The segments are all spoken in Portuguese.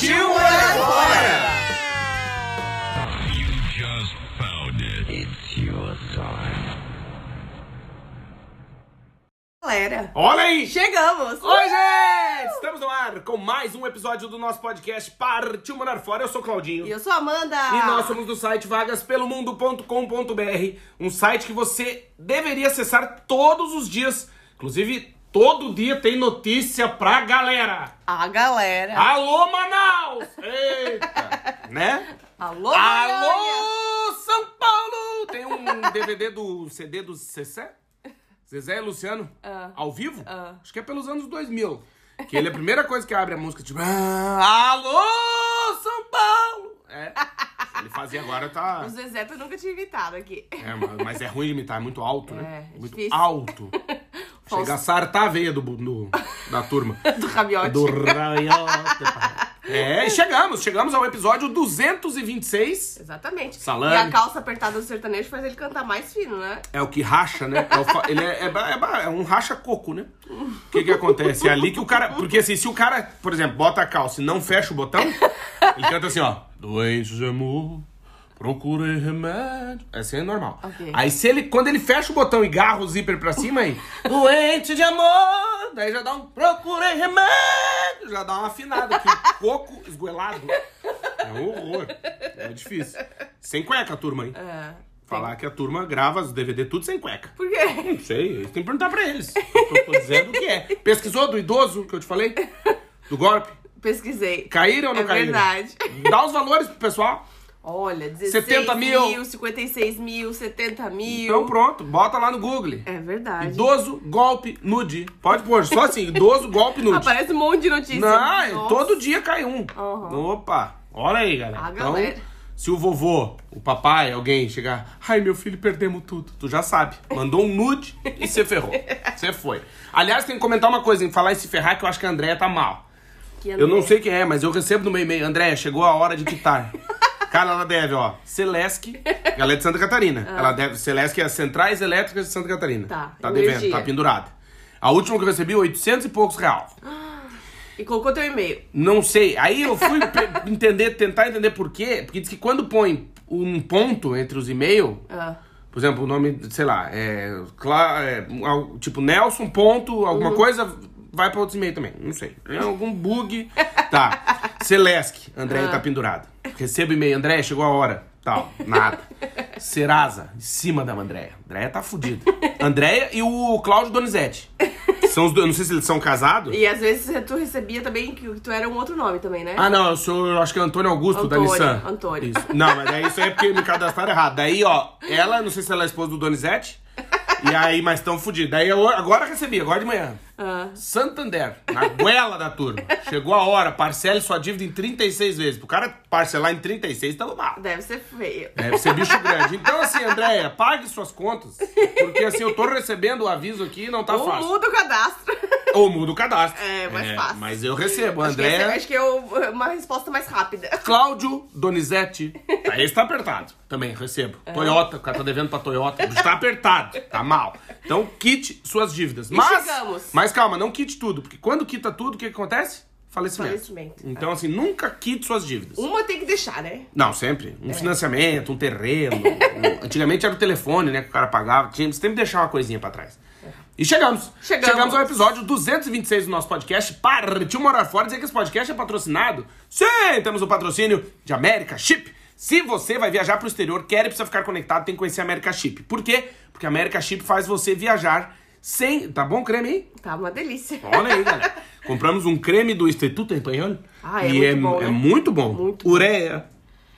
Partiu morar fora! Galera, Olha aí! chegamos! Oi, gente! Estamos no ar com mais um episódio do nosso podcast Partiu Morar Fora. Eu sou o Claudinho. E eu sou a Amanda! E nós somos do site vagaspelomundo.com.br, um site que você deveria acessar todos os dias. Inclusive, todo dia tem notícia pra galera. A galera! Alô, Manaus! Eita! né? Alô! Alô, São Paulo! Tem um DVD do CD do Zezé? Zezé e Luciano? Ah. Ao vivo? Ah. Acho que é pelos anos 2000. Que ele é a primeira coisa que abre a música, tipo... "Ah, Alô, São Paulo! É. Ele fazia agora, tá... O Zezé eu nunca tinha imitado aqui. É, mas- mas é ruim de imitar, é muito alto, né? É, é muito difícil. alto. Falso. Chega a sartar a veia do, do- da turma. Do rabiote. Do raiote. É, e chegamos, chegamos ao episódio 226. Exatamente. Salame. E a calça apertada do sertanejo faz ele cantar mais fino, né? É o que racha, né? É fa- ele é, é é é um racha-coco, né? O que que acontece? É ali que o cara... Porque assim, se o cara, por exemplo, bota a calça e não fecha o botão, ele canta assim, ó. Doente de amor, procurei remédio. Assim é normal. Ok. Aí se ele, quando ele fecha o botão e garra o zíper pra cima, aí... Doente de amor, daí já dá um procurei remédio, já dá uma afinada aqui. Coco esgoelado. É um horror. É difícil. Sem cueca, turma, hein? É. Falar que a turma grava os DVD tudo sem cueca. Por quê? Não sei, tem que perguntar pra eles. Eu tô dizendo o que é. Pesquisou do idoso que eu te falei? Do golpe? Pesquisei. Caíram ou não É caíram? verdade. Dá os valores pro pessoal. Olha, 16 70 mil. 56 mil, 70 mil. Então pronto, bota lá no Google. É verdade. Idoso, golpe, nude. Pode pôr, só assim, idoso, golpe, nude. Aparece um monte de notícia. Não, é, Nossa. todo dia cai um. Aham. Opa, olha aí, galera. A então, galera. se o vovô, o papai, alguém chegar, ai meu filho, perdemos tudo. Tu já sabe. Mandou um nude e você ferrou. Você foi. Aliás, tem que comentar uma coisa, em falar em se ferrar, que eu acho que a Andréia tá mal. Eu não sei quem é, mas eu recebo no meu e-mail, Andréia, chegou a hora de quitar. Cara, ela deve, ó, Celesc, ela é de Santa Catarina. Ela deve, Celesc é as Centrais Elétricas de Santa Catarina. Tá, Tá energia. devendo, tá pendurada. A última que eu recebi, 800 e poucos real. E colocou teu e-mail. Não sei. Aí eu fui pe- entender, tentar entender por quê. Porque diz que quando põe um ponto entre os e-mails, Ah. por exemplo, o nome, sei lá, é, Cla- é, al- tipo Nelson, ponto, alguma coisa, vai pra outros e-mails também. Não sei. É algum bug. Tá. Celesc, Andréia tá pendurada. Recebo e-mail, Andréia, chegou a hora. Tal, nada. Serasa, em cima da Andréia. Andréia tá fudida. Andréia e o Cláudio Donizete. São os dois, não sei se eles são casados. E às vezes tu recebia também que tu era um outro nome também, né? Ah, não, eu sou, eu acho que é Antônio Augusto da Antônio, Nissan. Antônio. Isso. Não, mas daí isso aí é porque me cadastraram errado. Daí, ó, ela, não sei se ela é esposa do Donizete. E aí, mas tão fudido. Daí eu agora recebi, agora de manhã. Ah. Santander, na goela da turma. Chegou a hora, parcele sua dívida em 36 vezes. Pro cara parcelar em 36, tamo mal. Deve ser feio. Deve ser bicho grande. Então, assim, Andréia, pague suas contas. Porque, assim, eu tô recebendo o aviso aqui e não tá Ou fácil. muda o cadastro. Ou muda o cadastro. É, mais fácil. Mas eu recebo, esse- Andréia. acho que é uma resposta mais rápida. Cláudio Donizete. Aí está apertado. Também recebo. É. Toyota, o cara tá devendo pra Toyota. Está apertado. Tá mal. Então, quite suas dívidas. Mas, chegamos. Mas calma, não quite tudo. Porque quando quita tudo, o que que acontece? Falecimento. Falecimento. Então, assim, nunca quite suas dívidas. Uma tem que deixar, né? Não, sempre. É. Um financiamento, um terreno. um- Antigamente era o telefone, né? Que o cara pagava. Tinha sempre deixar uma coisinha pra trás. E chegamos. Chegamos. ao episódio 226 do nosso podcast. Partiu morar fora. Dizer que esse podcast é patrocinado? Sim, temos o patrocínio de América Chip. Se você vai viajar pro exterior, quer e precisa ficar conectado, tem que conhecer a América Chip. Por quê? Porque a América Chip faz você viajar sem... Tá bom o creme aí? Tá uma delícia. Olha aí, galera. Compramos um creme do Instituto Espanhol. Ah, é e muito bom, é né? muito bom. Muito bom. Ureia,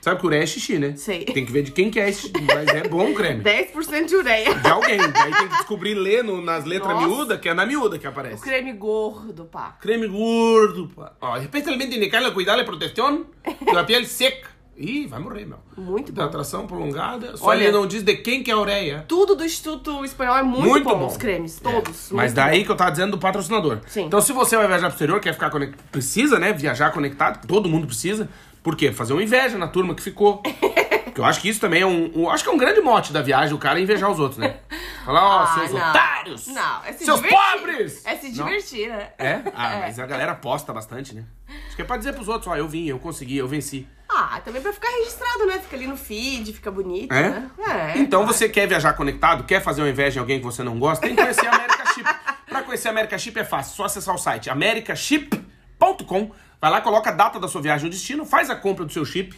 Sabe que ureia é xixi, né? Sei. Tem que ver de quem que é esse. Mas é bom o creme. 10% de ureia. De alguém. Aí tem que descobrir ler no- nas letras Nossa. miúdas, que é na miúda que O aparece. creme gordo, pá. Creme gordo, pá. Ó, especialmente indicado cuidar a proteção da pele seca. Ih, vai morrer, meu. Muito bom. Hidratação prolongada. Só Olha- ele não diz de quem que é a ureia. Tudo do Instituto Espanhol é muito, Muito bom, bom. os cremes, É. todos. Mas muito daí bom. que eu tava dizendo do patrocinador. Sim. Então, se você vai viajar pro exterior, quer ficar conectado, precisa, né? Viajar conectado, todo mundo precisa. Por quê? Fazer uma inveja na turma que ficou. Porque eu acho que isso também é um, um- Acho que é um grande mote da viagem, o cara invejar os outros, né? Falar, ó, Ah, seus não. otários! Não, é se Seus divertir. pobres! É se Não? divertir, né? É? Ah, mas a galera posta bastante, né? Acho que é pra dizer pros outros, ó, eu vim, eu consegui, eu venci. Ah, também pra ficar registrado, né? Fica ali no feed, fica bonito, É? né? É. Então você quer viajar conectado, quer fazer uma inveja em alguém que você não gosta, tem que conhecer a America Chip. Pra conhecer a America Chip é fácil, só acessar o site americaship.com. Vai lá, coloca a data da sua viagem, o destino, faz a compra do seu chip,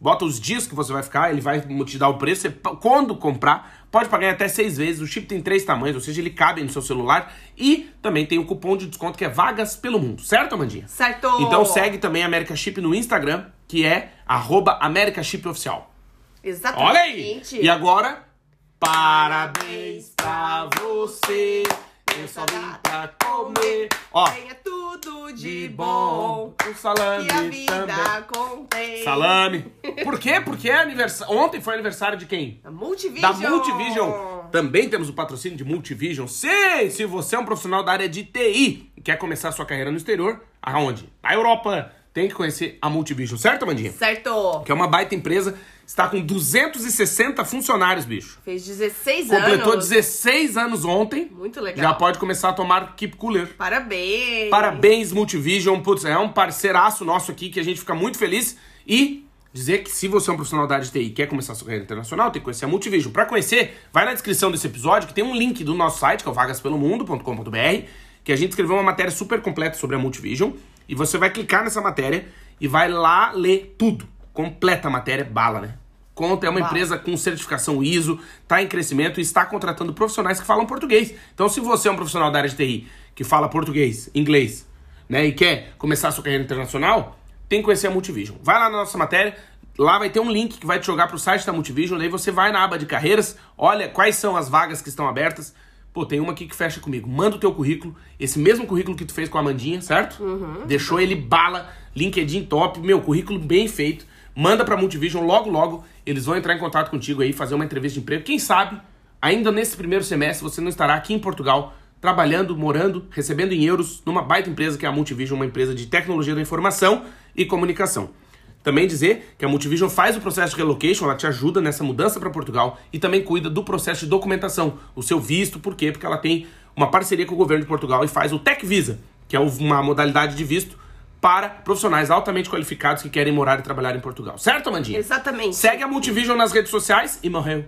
bota os dias que você vai ficar, ele vai te dar o preço. Você, quando comprar, pode pagar até seis vezes. O chip tem três tamanhos, ou seja, ele cabe no seu celular. E também tem o cupom de desconto que é Vagas pelo Mundo, certo, Amandinha? Certo! Então segue também a America Chip no Instagram, que é arroba America Chip Oficial. Exatamente. Olha aí! E agora, parabéns pra você. Eu só vim pra comer. Ó, Tenha tudo de bom. O salame Que a vida também. contém. Salame. Por quê? Porque é aniversário. Ontem foi aniversário de quem? Da Multivision. Da Multivision. Também temos o patrocínio de Multivision. Sim, se você é um profissional da área de TI e quer começar sua carreira no exterior, aonde? Na Europa. Tem que conhecer a Multivision, certo, Amandinha? Certo. Que é uma baita empresa, está com 260 funcionários, bicho. Fez 16 anos. Completou 16 anos ontem. Muito legal. Já pode começar a tomar Keep Cooler. Parabéns. Parabéns, Multivision. Putz, é um parceiraço nosso aqui que a gente fica muito feliz. E dizer que se você é um profissional da área de TI e quer começar a sua carreira internacional, tem que conhecer a Multivision. Pra conhecer, vai na descrição desse episódio que tem um link do nosso site, que é o vagaspelomundo.com.br, que a gente escreveu uma matéria super completa sobre a Multivision. E você vai clicar nessa matéria e vai lá ler tudo. Completa a matéria, bala, né? Conta, é uma empresa com certificação ISO, está em crescimento e está contratando profissionais que falam português. Então, se você é um profissional da área de TI que fala português, inglês, né, e quer começar a sua carreira internacional, tem que conhecer a Multivision. Vai lá na nossa matéria, lá vai ter um link que vai te jogar pro site da Multivision, daí você vai na aba de carreiras, olha quais são as vagas que estão abertas. Pô, tem uma aqui que fecha comigo. Manda o teu currículo, esse mesmo currículo que tu fez com a Amandinha, certo? Deixou ele bala, LinkedIn top, meu, currículo bem feito. Manda pra Multivision logo, logo. Eles vão entrar em contato contigo aí, fazer uma entrevista de emprego. Quem sabe, ainda nesse primeiro semestre, você não estará aqui em Portugal, trabalhando, morando, recebendo em euros, numa baita empresa que é a Multivision, uma empresa de tecnologia da informação e comunicação. Também dizer que a Multivision faz o processo de relocation, ela te ajuda nessa mudança para Portugal e também cuida do processo de documentação, o seu visto, por quê? Porque ela tem uma parceria com o governo de Portugal e faz o Tech Visa, que é uma modalidade de visto para profissionais altamente qualificados que querem morar e trabalhar em Portugal. Certo, Amandinha? Exatamente. Segue a Multivision nas redes sociais e morreu.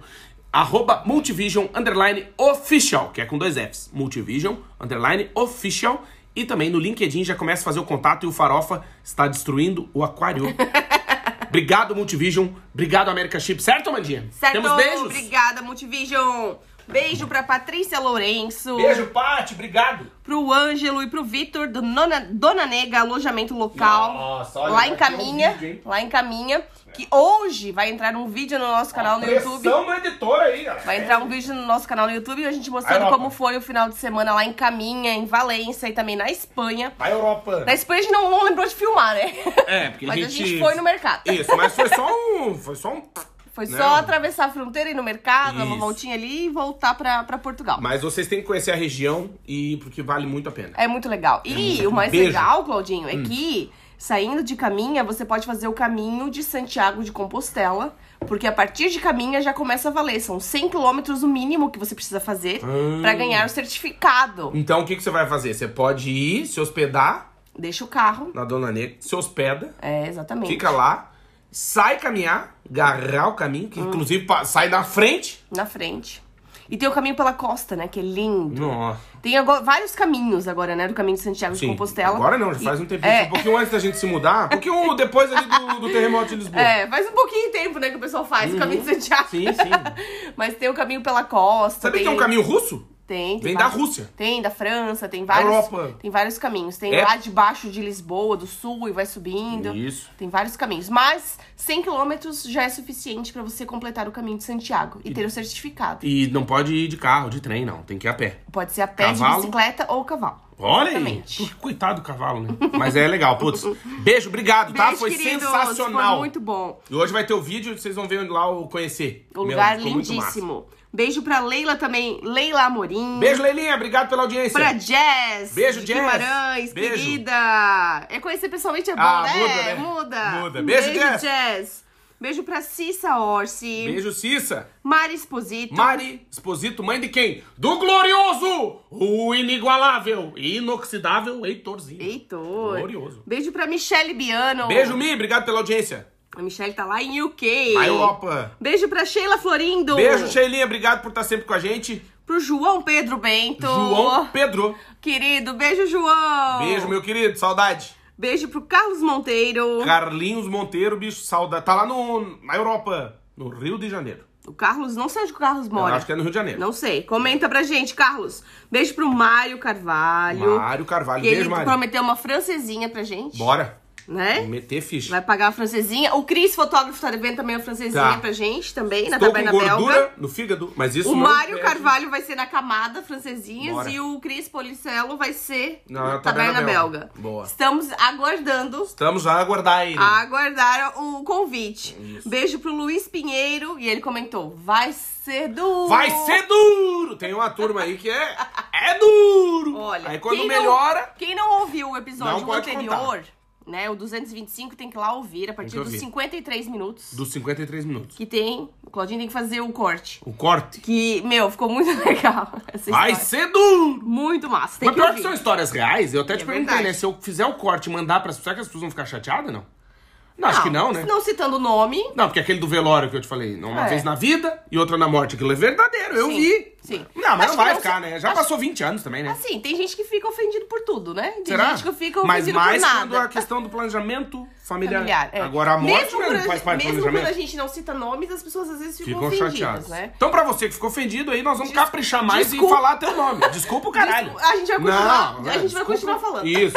Arroba Multivision Underline Official, que é com dois Fs. Multivision Underline Official. E também no LinkedIn já começa a fazer o contato e o Farofa está destruindo o aquário. Obrigado, Multivision. Obrigado, América Chip. Certo, Amandinha? Certo. Temos beijos? Obrigada, Multivision. Beijo pra Patrícia Lourenço. Beijo, Paty. Obrigado. Pro Ângelo e pro Vitor do Nona- Dona Nega Alojamento Local. Nossa, olha, lá em um Caminha. vídeo, hein? lá em Caminha. Que hoje vai entrar um vídeo no nosso canal no YouTube. No editor aí, ó. Vai entrar um vídeo no nosso canal no YouTube a gente mostrando Europa. como foi o final de semana lá em Caminha, em Valência e também na Espanha. Vai, Europa. Na Espanha a gente não, não lembrou de filmar, né? É, porque Mas a a gente... gente foi no mercado. Isso, mas foi só um... Foi só um... Foi Não. só atravessar a fronteira, ir no mercado, dar uma Isso. voltinha ali e voltar pra, pra Portugal. Mas vocês têm que conhecer a região e porque vale muito a pena. É muito legal. E muito. o mais Beijo. Hum. legal, Claudinho, é que saindo de Caminha, você pode fazer o caminho de Santiago de Compostela, porque a partir de Caminha já começa a valer. São 100 quilômetros o mínimo que você precisa fazer Ah. pra ganhar o certificado. Então o que, que você vai fazer? Você pode ir, se hospedar Deixa o carro. na Dona Negra, se hospeda, É, exatamente. fica lá, sai caminhar, garrar o caminho, Hum. que inclusive pa- sai da frente. Na frente. E tem o caminho pela costa, né? Que é lindo. Nossa. Tem agora, vários caminhos agora, né? Do caminho de Santiago de Sim, Compostela. agora não, já E- faz um tempinho. É. Um pouquinho antes da gente se mudar, um pouquinho depois ali do, do terremoto de Lisboa. É, faz um pouquinho de tempo, né, que o pessoal faz o caminho de Santiago. Uhum. Sim, sim. Mas tem o caminho pela costa. Sabia tem... que é um caminho russo? Tem, tem Vem da vários- Rússia. Tem, da França, tem vários, Europa. tem vários caminhos. Tem É. lá debaixo de Lisboa, do sul, e vai subindo. Isso. Tem vários caminhos. Mas 100 quilômetros já é suficiente pra você completar o caminho de Santiago e ter o certificado. E não pode ir de carro, de trem, não. Tem que ir a pé. Pode ser a pé, Cavalo. de bicicleta ou cavalo. Olha aí. Exatamente. Coitado do cavalo, né? Mas é legal, putz. Beijo, obrigado, tá? Beijo, Foi queridos, sensacional. Foi muito bom. E hoje vai ter o vídeo, vocês vão ver lá o conhecer. O Meu, lugar muito lindíssimo. Beijo pra Leila também. Leila Amorim. Beijo, Leilinha. Obrigado pela audiência. Pra Jazz. Beijo, Jazz. Guimarães, Beijo. querida. É conhecer pessoalmente é bom, Ah, né? muda, né? Muda. Muda. Beijo, Jazz. Jazz. Beijo pra Cissa Orsi. Beijo, Cissa. Mari Esposito. Mari Exposito, mãe de quem? Do glorioso, o inigualável inoxidável Heitorzinho. Heitor. Glorioso. Beijo pra Michelle Biano. Beijo, Mi. Obrigado pela audiência. A Michelle tá lá em UK. Na Europa. Beijo pra Sheila Florindo. Beijo, Sheilinha. Obrigado por estar sempre com a gente. Pro João Pedro Bento. João Pedro. Querido, beijo, João. Beijo, meu querido. Saudade. Beijo pro Carlos Monteiro. Carlinhos Monteiro, bicho, saudade. Tá lá no, na Europa, no Rio de Janeiro. O Carlos, não sei onde o Carlos Eu mora. acho que é no Rio de Janeiro. Não sei. Comenta pra gente, Carlos. Beijo pro Mário Carvalho. Mário Carvalho. Que Beijo, ele Mário. prometeu uma francesinha pra gente. Bora. Né? Meter ficha. Vai pagar a francesinha. O Cris, fotógrafo, tá devendo também uma francesinha Tá. pra gente, também, na Estou com Taberna gordura Belga. no fígado, mas isso O Mário Carvalho vai ser na camada francesinhas Bora. e o Cris Policelo vai ser Na na Taberna Taberna Belga. Belga. Boa. Estamos aguardando Estamos a aguardar ele. a aguardar o convite. Isso. Beijo pro Luiz Pinheiro e ele comentou: vai ser duro. Vai ser duro! Tem uma turma aí que é. É duro! Olha, Aí quando quem melhora. Não, quem não ouviu o episódio anterior, né? O 225 tem que ir lá ouvir a partir que dos ouvir. 53 minutos. Dos 53 minutos. Que tem. O Claudinho tem que fazer o corte. O corte. Que, meu, ficou muito legal essa Vai história. ser duro! Muito massa. Tem Mas que pior que ouvir. são histórias reais, eu até te É perguntei, verdade. né? Se eu fizer o corte e mandar para as pessoas, será que as pessoas vão ficar chateadas, não? Não, acho que não, né? Não citando o nome. Não, porque aquele do velório que eu te falei, uma É. vez na vida e outra na morte, aquilo é verdadeiro, eu Sim, vi. sim. Não, mas Acho não que vai não ficar, se- né? Já acho- passou 20 anos também, né? Assim, tem gente que fica ofendido por tudo, né? Tem Será? gente que fica mas ofendido mais por quando nada. a questão do planejamento familiar. Familiar, é. Agora a morte mesmo né, quando, faz parte do mesmo quando planejamento. a gente não cita nomes, as pessoas às vezes ficam, Ficam ofendidas, chateados. né? Então, pra você que ficou ofendido aí, nós vamos Des- caprichar mais desculpa. e falar teu nome. Desculpa o caralho. Desculpa, a gente vai continuar- Não, a gente vai continuar falando. Isso.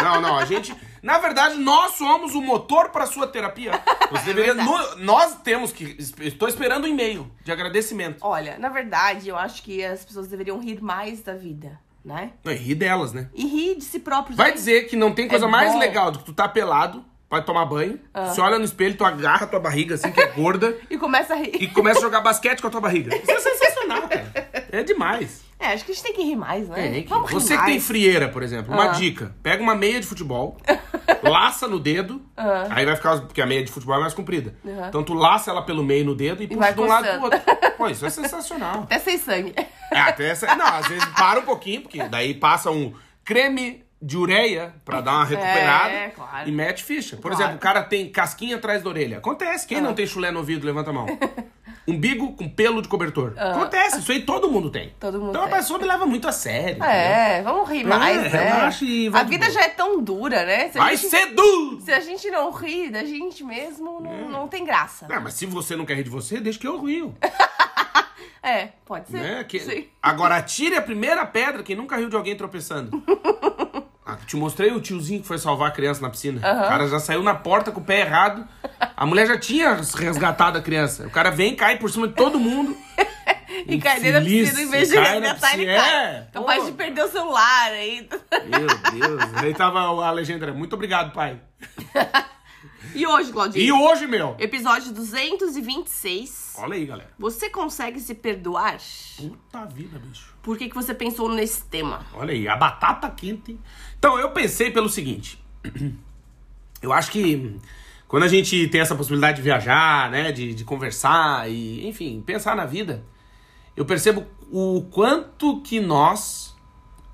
Não, não, a gente... Na verdade, nós somos o motor pra sua terapia. Você deveria... no- nós temos que... Estou esperando um e-mail de agradecimento. Olha, na verdade, eu acho que as pessoas deveriam rir mais da vida, né? Não, e rir delas, né? E rir de si próprios. Vai dizer que não tem coisa É mais bom. legal do que tu tá pelado, vai tomar banho, você olha no espelho, tu agarra a tua barriga assim, que é gorda, E começa a rir. e começa a jogar basquete com a tua barriga. Isso é sensacional, cara. É demais. É, acho que a gente tem que rir mais, né? É, que- Vamos rir você que tem mais. frieira, por exemplo, uma Ah. dica: pega uma meia de futebol, laça no dedo, Ah. aí vai ficar. Porque a meia de futebol é mais comprida. Então tu laça ela pelo meio no dedo e, puxa vai de um lado pro outro. Pô, isso é sensacional. Até sem sangue. É, até essa. Não, às vezes para um pouquinho, porque daí passa um creme de ureia pra dar uma recuperada É, claro. e mete ficha. Por Claro. exemplo, o cara tem casquinha atrás da orelha. Acontece. Quem não tem chulé no ouvido, levanta a mão. Umbigo com pelo de cobertor. Acontece, isso aí todo mundo tem. Todo mundo então tem. a pessoa me leva muito a sério. É, vamos rir mais, né? relaxa e vai A vida já é tão dura, né? Se Vai gente- ser duro! Se a gente não ri da gente mesmo, não, não tem graça. Ah, mas se você não quer rir de você, deixa que eu rio. É, pode ser. Né? Que-. Agora, atire a primeira pedra quem nunca riu de alguém tropeçando. Ah, te mostrei o tiozinho que foi salvar a criança na piscina. O cara já saiu na porta com o pé errado. A mulher já tinha resgatado a criança. O cara vem, cai por cima de todo mundo. E cai dentro da piscina, em vez de resgatar, ele cai. É, Capaz pô. de perder o celular aí. Meu Deus. Aí tava a legenda. Muito obrigado, pai. E hoje, Claudinho? E hoje, meu? Episódio 226. Olha aí, galera. Você consegue se perdoar? Puta vida, bicho. Por que, que você pensou nesse tema? Olha aí, a batata quente. Então, eu pensei pelo seguinte. Eu acho que quando a gente tem essa possibilidade de viajar, né, de, de conversar e, enfim, pensar na vida, eu percebo o quanto que nós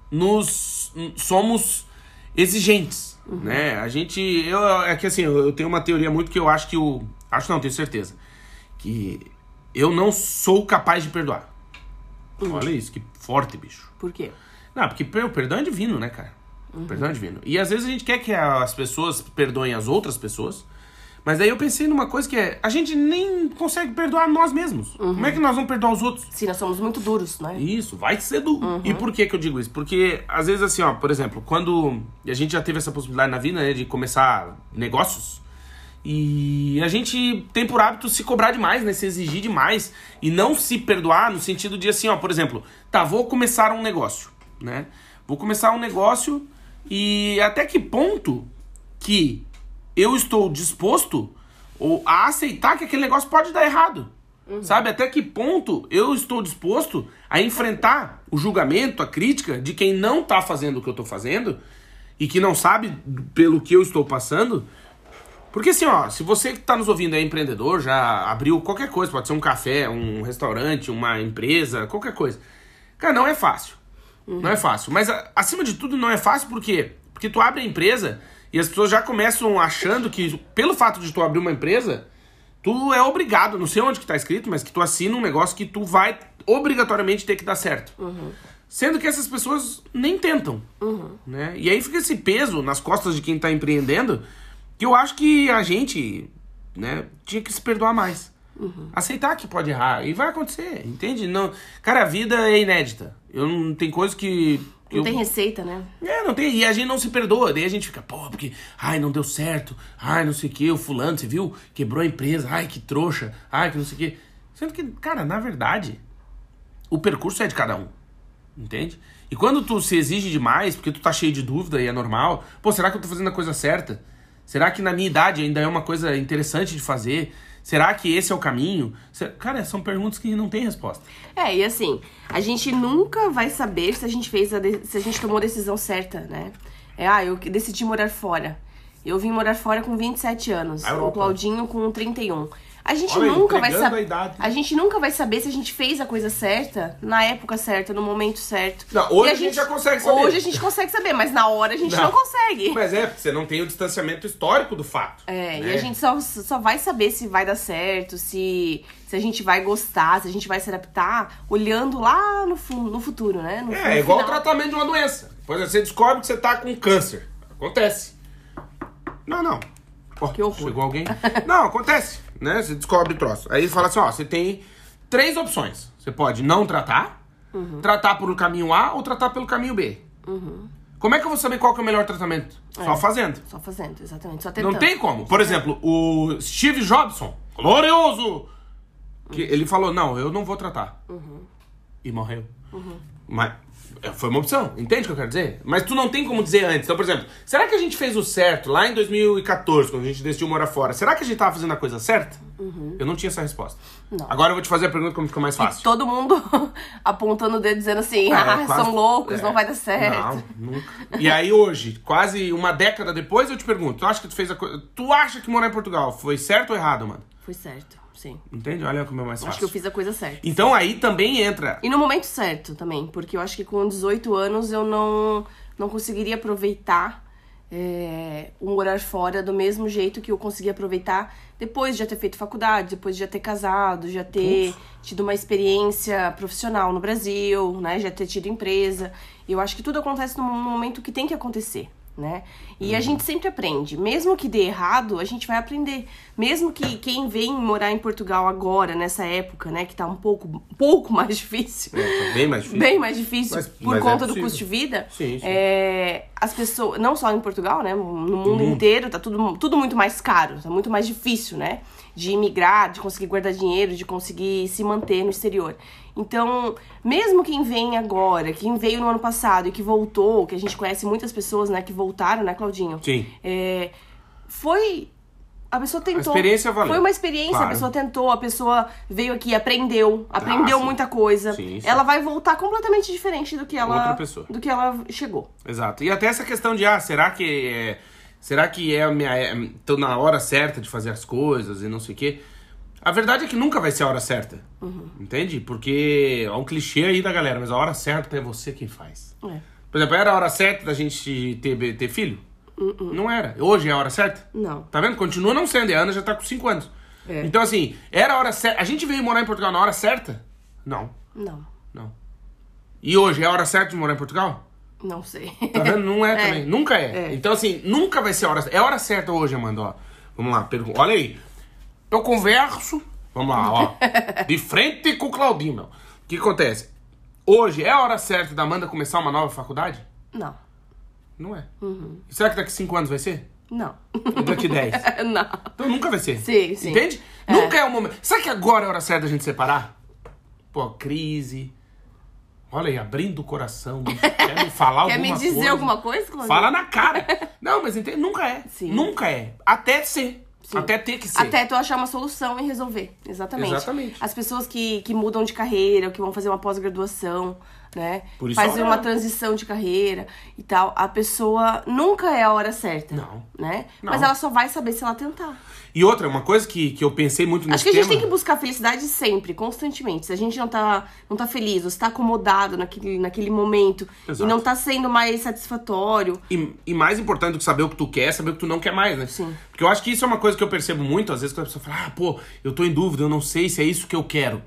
nos somos exigentes, né? A gente, eu é que assim, eu eu tenho uma teoria muito que eu acho que o acho não, tenho certeza, que eu não sou capaz de perdoar. Olha isso, que forte, bicho. Por quê? Não, porque o perdão é divino, né, cara? O Perdão é divino. E às vezes a gente quer que as pessoas perdoem as outras pessoas, Mas daí eu pensei numa coisa que é, a gente nem consegue perdoar nós mesmos. Como é que nós vamos perdoar os outros? Sim, nós somos muito duros, né? Isso, vai ser duro. E por que que eu digo isso? Porque, às vezes, assim, ó, por exemplo, quando a gente já teve essa possibilidade na vida, né, de começar negócios, e a gente tem por hábito se cobrar demais, né, se exigir demais, e não se perdoar no sentido de, assim, ó, por exemplo, tá, vou começar um negócio, né, vou começar um negócio e até que ponto que eu estou disposto a aceitar que aquele negócio pode dar errado. Sabe? Até que ponto eu estou disposto a enfrentar o julgamento, a crítica de quem não está fazendo o que eu estou fazendo e que não sabe pelo que eu estou passando. Porque assim, ó, se você que está nos ouvindo é empreendedor, já abriu qualquer coisa, pode ser um café, um restaurante, uma empresa, qualquer coisa. Cara, não é fácil. Não é fácil. Mas acima de tudo, não é fácil por quê? Porque tu abre a empresa e as pessoas já começam achando que, pelo fato de tu abrir uma empresa, tu é obrigado, não sei onde que tá escrito, mas que tu assina um negócio que tu vai obrigatoriamente ter que dar certo. Sendo que essas pessoas nem tentam. Né? E aí fica esse peso nas costas de quem tá empreendendo, que eu acho que a gente né, tinha que se perdoar mais. Aceitar que pode errar. E vai acontecer, entende? Não, cara, a vida é inédita. Eu não tem coisa que Não eu- tem receita, né? é, não tem. E a gente não se perdoa. Daí a gente fica, pô, porque, ai, não deu certo. Ai, não sei o que. O fulano, você viu? Quebrou a empresa. Ai, que trouxa. Ai, que não sei o que. Sendo que, cara, na verdade, o percurso é de cada um. Entende? E quando tu se exige demais, porque tu tá cheio de dúvida e é normal, pô, será que eu tô fazendo a coisa certa? Será que na minha idade ainda é uma coisa interessante de fazer? Será que esse é o caminho? Cara, são perguntas que não tem resposta. É, e assim, a gente nunca vai saber se a gente fez a de- se a gente tomou a decisão certa, né? É, ah, eu que decidi morar fora. Eu vim morar fora com 27 anos, o Claudinho com 31. A gente Olha nunca vai saber. a idade. A gente nunca vai saber se a gente fez a coisa certa, na época certa, no momento certo. Não, hoje E a gente já consegue saber. Hoje a gente consegue saber, mas na hora a gente não, Não. consegue. Mas é, porque você não tem o distanciamento histórico do fato. É, né? e a gente só, só vai saber se vai dar certo, se, se a gente vai gostar, se a gente vai se adaptar, olhando lá no, no futuro, né? No, É, no é igual o tratamento de uma doença. Exemplo, você descobre que você tá com câncer. Acontece. Não, não. Ó, Que horror. Chegou alguém? não, acontece. Né? Você descobre o troço. Aí fala assim, ó, você tem três opções. Você pode não tratar, Uhum. tratar por o caminho A ou tratar pelo caminho B. Como é que eu vou saber qual que é o melhor tratamento? Só fazendo. Só fazendo, exatamente, só tentando. Não tem como. Por exemplo, o Steve Jobson, glorioso, que ele falou, não, eu não vou tratar. E morreu. Mas é, foi uma opção, entende o que eu quero dizer? Mas tu não tem como dizer antes. Então, por exemplo, será que a gente fez o certo lá em 2014, quando a gente decidiu morar fora? Será que a gente tava fazendo a coisa certa? Eu não tinha essa resposta. Não. Agora eu vou te fazer a pergunta como fica mais fácil. Todo mundo apontando o dedo dizendo assim, É, ah, quase- são loucos, é. não vai dar certo. Não, nunca. E aí hoje, quase uma década depois, eu te pergunto, tu acha que tu fez a coisa... Tu acha que morar em Portugal foi certo ou errado, mano? Foi certo, sim. Entende? Olha como é mais fácil. Acho que eu fiz a coisa certa. Então aí também entra. E no momento certo também, porque eu acho que com 18 anos eu não, não conseguiria aproveitar é, o morar fora do mesmo jeito que eu consegui aproveitar depois de já ter feito faculdade, depois de já ter casado, já ter tido uma experiência profissional no Brasil, né? Já ter tido empresa. Eu acho que tudo acontece no momento que tem que acontecer. Né? E Uhum. a gente sempre aprende. Mesmo que dê errado, a gente vai aprender. Mesmo que quem vem morar em Portugal agora, nessa época, né, que tá um pouco, um pouco mais difícil, É, tá bem mais difícil. bem mais difícil Mas- por mas é conta do possível. custo de vida. Sim, sim. é, as pessoas, não só em Portugal, né? No mundo inteiro, tá tudo, tudo muito mais caro, tá muito mais difícil, né? De imigrar, de conseguir guardar dinheiro, de conseguir se manter no exterior. Então, mesmo quem vem agora, quem veio no ano passado e que voltou, que a gente conhece muitas pessoas, né, que voltaram, né, Claudinho? Sim. É, foi. A pessoa tentou. experiência valeu. Foi uma experiência, Claro. a pessoa tentou, a pessoa veio aqui, aprendeu, aprendeu sim. muita coisa. Sim. Ela vai voltar completamente diferente do que ela Outra pessoa. do que ela chegou. Exato. E até essa questão de, ah, será que é. Será que é a minha. é- tô na hora certa de fazer as coisas e não sei o quê? A verdade é que nunca vai ser a hora certa. Uhum. Entende? Porque é um clichê aí da galera, mas a hora certa é você quem faz. É. Por exemplo, era a hora certa da gente ter, ter filho? Uh-uh. Não era. Hoje é a hora certa? Não. Tá vendo? Continua não sendo. E a Ana já tá com 5 anos. É. Então, assim, era a hora certa. A gente veio morar em Portugal na hora certa? Não, Não. não. E hoje é a hora certa de morar em Portugal? Não sei. Tá vendo? Não é, É. também. Nunca é. É. Então, assim, nunca vai ser a hora certa. É a hora certa hoje, Amanda, ó. Vamos lá, pergunta. Olha aí. Eu converso. Vamos lá, ó. de frente com o Claudinho, meu. O que acontece? Hoje é a hora certa da Amanda começar uma nova faculdade? Não. Não é. Uhum. Será que daqui 5 anos vai ser? Não. E daqui 10? não. Então nunca vai ser. Sim, sim. Entende? Nunca é o momento. Será que agora é a hora certa da gente separar? Pô, crise. Olha aí, abrindo o coração. Quer me falar Quer alguma me dizer coisa? alguma coisa? Fala na cara. Não, mas entende? Nunca é. Sim. Nunca é. Até ser. Até ter que ser. Até tu achar uma solução e resolver. Exatamente. Exatamente. As pessoas que, que mudam de carreira, que vão fazer uma pós-graduação, né? Por isso Fazer é uma transição de carreira e tal. A pessoa nunca é a hora certa. Não. Né? Não. Mas ela só vai saber se ela tentar. E outra, uma coisa que, que eu pensei muito nesse Acho que a gente tema... tem que buscar felicidade sempre, constantemente. Se a gente não tá, não tá feliz, ou se tá acomodado naquele, naquele momento Exato. e não tá sendo mais satisfatório, E, e mais importante do que saber o que tu quer, é saber o que tu não quer mais, né? Sim. Porque eu acho que isso é uma coisa que eu percebo muito, às vezes, quando a pessoa fala, ah, pô, eu tô em dúvida, eu não sei se é isso que eu quero.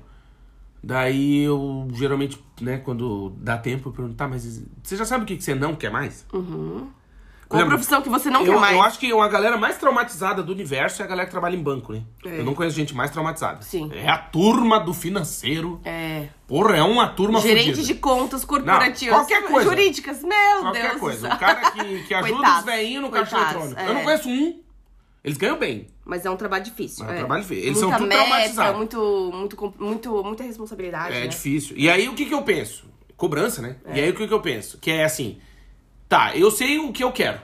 Daí eu, geralmente, né, quando dá tempo, eu pergunto, tá, mas você já sabe o que você não quer mais? Por exemplo, profissão que você não eu, quer mais. eu acho que uma galera mais traumatizada do universo é a galera que trabalha em banco, né? É. Eu não conheço gente mais traumatizada. Sim. É a turma do financeiro. É. Porra, é uma turma Gerente de contas corporativas. qualquer coisa. Jurídicas, meu Qualquer Deus. coisa. do céu. O cara que, que ajuda Coitados, os velhinhos no caixa eletrônico. é. Eu não conheço um. Eles ganham bem. Mas é um trabalho difícil. É um trabalho difícil. Eles Muita são tudo meta, traumatizados. Muito, muito, muito, muita responsabilidade. É né? difícil. E aí o que, que eu penso? Cobrança, né? É. E aí o que, que eu penso? Que é assim, tá, eu sei o que eu quero.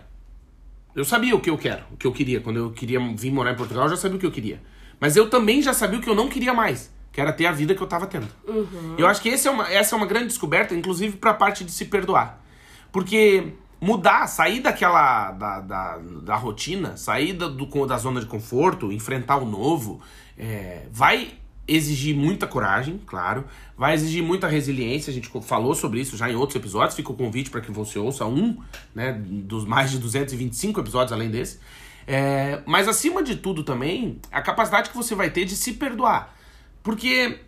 Eu sabia o que eu quero, o que eu queria. Quando eu queria vir morar em Portugal, eu já sabia o que eu queria. Mas eu também já sabia o que eu não queria mais. Que era ter a vida que eu tava tendo. Uhum. Eu acho que é uma, essa é uma grande descoberta, inclusive pra parte de se perdoar. Porque mudar, sair daquela. da, da, da rotina, sair da, do, da zona de conforto, enfrentar o novo, é, vai exigir muita coragem, claro. Vai exigir muita resiliência. A gente falou sobre isso já em outros episódios. Fica o convite para que você ouça um, né? Dos mais de 225 episódios além desse. É, mas acima de tudo também, a capacidade que você vai ter de se perdoar. Porque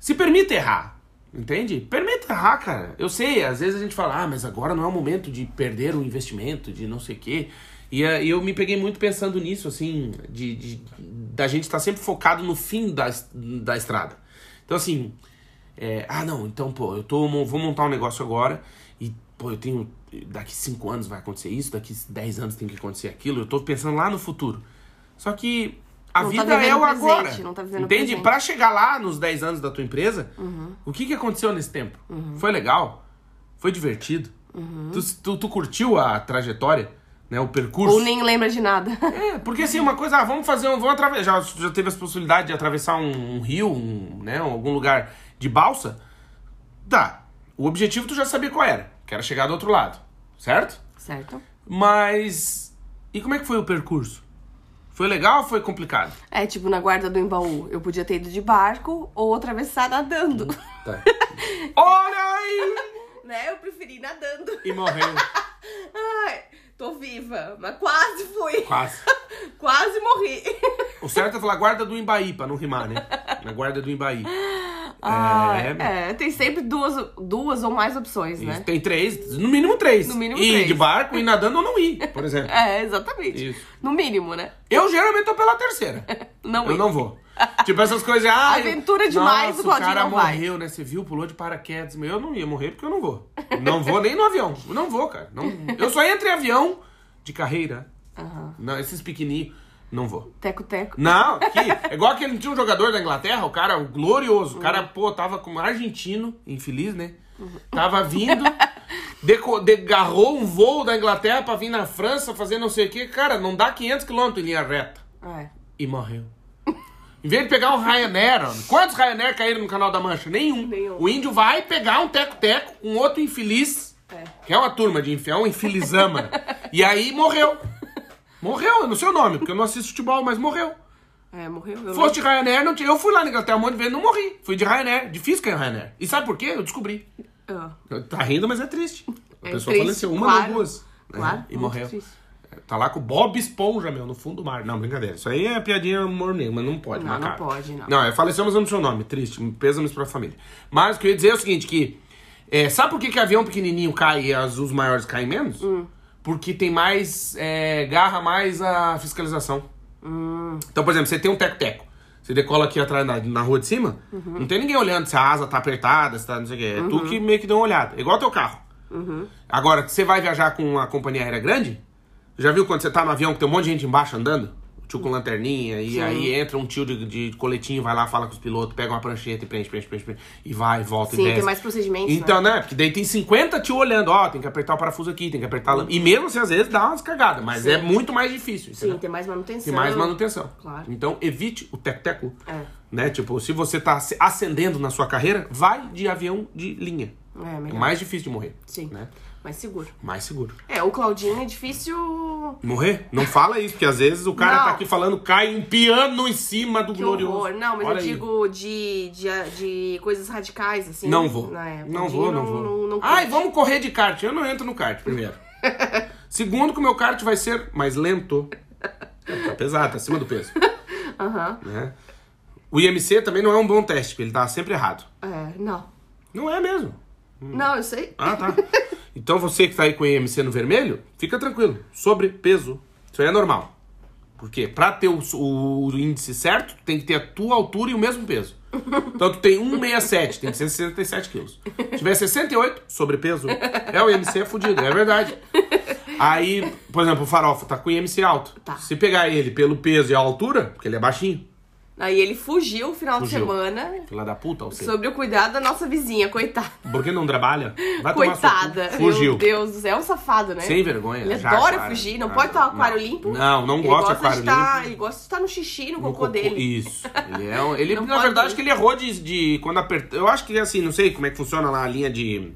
se permita errar. Entende? Permita errar, cara. Eu sei, às vezes a gente fala, ah, mas agora não é o momento de perder o investimento, de não sei o quê. E, eh, e eu me peguei muito pensando nisso, assim, de, de- da gente estar sempre focado no fim da, da estrada. Então, assim, é, ah, não, então, pô, eu tô, vou montar um negócio agora e, pô, eu tenho, daqui cinco anos vai acontecer isso, daqui 10 anos tem que acontecer aquilo, eu tô pensando lá no futuro. Só que a Não tá vida vivendo é o presente, agora. não tá entende? Uhum. Pra chegar lá nos 10 anos da tua empresa, o que, que aconteceu nesse tempo? Foi legal? Foi divertido? Tu, tu, tu curtiu a trajetória? Né, o percurso? Ou nem lembra de nada. É, porque assim, uma coisa, ah, vamos fazer um. Vamos atravessar. Já, já teve as possibilidades de atravessar um, um rio, um, né? Algum lugar de balsa? Tá. O objetivo tu já sabia qual era. Que era chegar do outro lado. Certo? certo? Mas. E como é que foi o percurso? Foi legal ou foi complicado? É, tipo, na guarda do Embaú, eu podia ter ido de barco ou atravessar nadando. Tá. Olha aí! né? Eu preferi nadando. E morreu. Ai, tô viva, mas quase fui. Quase. Quase morri. O certo é falar guarda do Embaí, pra não rimar, né? Na guarda do Embaí. Ai, É, é, tem sempre duas, duas ou mais opções, né? Tem três, no mínimo três. No mínimo ir três. de barco, ir nadando ou não ir, por exemplo. É, exatamente. Isso. No mínimo, né? Eu geralmente tô pela terceira. Não Eu ir. não vou. Tipo essas coisas, ah, Aventura demais, nossa, o Claudinho o cara não vai. morreu, né? Você viu, pulou de paraquedas. Eu não ia morrer porque eu não vou. Não vou nem no avião. Eu não vou, cara. Não, eu só entro em avião de carreira. Aham. Não, esses pequenininhos, não vou. Teco-teco. Não, é igual aquele tinha um jogador da Inglaterra, o cara, o glorioso, o cara, pô, tava com um argentino, infeliz, né? Tava vindo, deco- degarrou um voo da Inglaterra pra vir na França fazer não sei o que, cara, não dá 500 km em linha reta. É. E morreu. Em vez de pegar um Ryanair, quantos Ryanair caíram no Canal da Mancha? Nenhum. Nenhum. O índio vai pegar um teco-teco com outro infeliz, É. que é uma turma de infiel, um infelizama. e aí morreu. Morreu, eu não sei o nome, porque eu não assisto futebol, mas morreu. É, morreu. Eu Fosse de Ryanair, não tinha. Eu fui lá na Inglaterra um monte de vezes, não morri. Fui de Ryanair. Difícil cair em Ryanair. E sabe por quê? Eu descobri. Ah, Tá rindo, mas é triste. A É pessoa triste, faleceu, uma claro. duas. né? Claro, E morreu. Tá lá com o Bob Esponja, meu, no fundo do mar. Não, brincadeira. Isso aí é piadinha humor negro, mas não pode. Não, não pode, não. Não, é, faleceu, mas eu não sei o nome. Triste. Pêsames pra família. Mas o que eu ia dizer é o seguinte, que... é, sabe por que, que avião pequenininho cai e as- os maiores caem menos? Hum. Porque tem mais... é, garra mais a fiscalização. Então, por exemplo, você tem um teco-teco. Você decola aqui atrás na, na rua de cima, não tem ninguém olhando se a asa tá apertada, se tá não sei o quê. É tu que meio que deu uma olhada. Igual teu carro. Agora, você vai viajar com uma companhia aérea grande? Já viu quando você tá no avião que tem um monte de gente embaixo andando? Tio com lanterninha, e aí entra um tio de, de coletinho, vai lá, fala com os pilotos, pega uma prancheta e preenche, preenche, preenche, preenche e vai, volta Sim, e desce. tem mais procedimentos, Então, né? Porque daí tem 50 tio olhando, ó, tem que apertar o parafuso aqui, tem que apertar a lâmpada. E mesmo assim, às vezes, dá umas cagadas, mas é muito mais difícil, Sim, entendeu? tem mais manutenção. Tem mais manutenção. Claro. Então, evite o teco-teco. É. Né? Tipo, se você tá ascendendo na sua carreira, vai de avião de linha. É, É melhor. mais difícil de morrer. Sim, Né? Mais seguro. Mais seguro. É, o Claudinho é difícil... Morrer? Não fala isso, porque às vezes o cara Não. tá aqui falando, cai um piano em cima do Que glorioso. horror. Não, mas Olha eu aí. digo de, de, de coisas radicais, assim. Não vou. né? Não vou, não vou. Não, não Ai, vamos correr de kart. Eu não entro no kart, primeiro. Segundo, que o meu kart vai ser mais lento. Tá pesado, tá acima do peso. Aham. Né? O IMC também não é um bom teste, porque ele tá sempre errado. É, não. Não é mesmo. Não, eu sei. Ah, tá. Então você que tá aí com o IMC no vermelho, fica tranquilo. Sobrepeso. Isso aí é normal. Por quê? Pra ter o, o índice certo, tem que ter a tua altura e o mesmo peso. Então tu tem 1,67, tem que ser 67 quilos. Se tiver 68, sobrepeso, é o IMC é fudido, é verdade. Aí, por exemplo, o farofa tá com o IMC alto. Tá. Se pegar ele pelo peso e a altura, porque ele é baixinho, Aí ele fugiu o final Fugiu. de semana filha da puta, seja, sobre o cuidado da nossa vizinha, coitada. por que não trabalha? Vai tomar Coitada. cu. Fugiu. Meu Deus do céu, é um safado, né? Sem vergonha. Ele já, adora cara. fugir, não Ah, pode estar aquário não. limpo. Não, não gosta de aquário estar, limpo. Ele gosta de estar no xixi, no No cocô dele. Isso. Ele é ele, na verdade, ir. que ele errou de, de quando apertou. Eu acho que assim, não sei como é que funciona lá a linha de.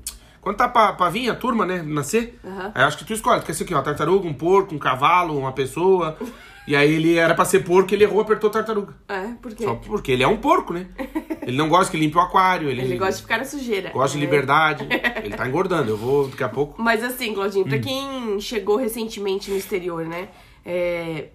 Quando tá pra, pra vir a turma, né? Nascer. Aham. Aí eu acho que tu escolhe. Tu quer ser aqui, ó, tartaruga, um porco, um cavalo, uma pessoa. E aí ele era pra ser porco, ele errou, apertou tartaruga. É, por quê? Só porque ele é um porco, né? Ele não gosta que limpe o aquário. Ele, Ele gosta de ficar na sujeira. gosta de É. liberdade. Ele tá engordando. Eu vou daqui a pouco. Mas assim, Claudinho, Hum. pra quem chegou recentemente no exterior, né? é,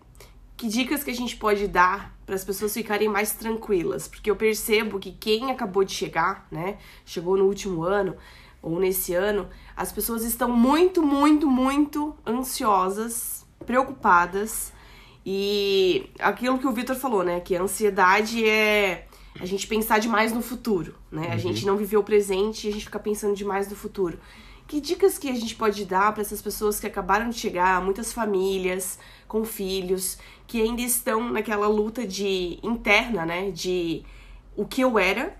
Que dicas que a gente pode dar para as pessoas ficarem mais tranquilas? Porque eu percebo que quem acabou de chegar, né? Chegou no último ano ou nesse ano, as pessoas estão muito, muito, muito ansiosas, preocupadas. E aquilo que o Vitor falou, né? Que a ansiedade é a gente pensar demais no futuro, né? A gente não viver o presente e a gente ficar pensando demais no futuro. Que dicas que a gente pode dar para essas pessoas que acabaram de chegar, muitas famílias com filhos, que ainda estão naquela luta de interna, né? De o que eu era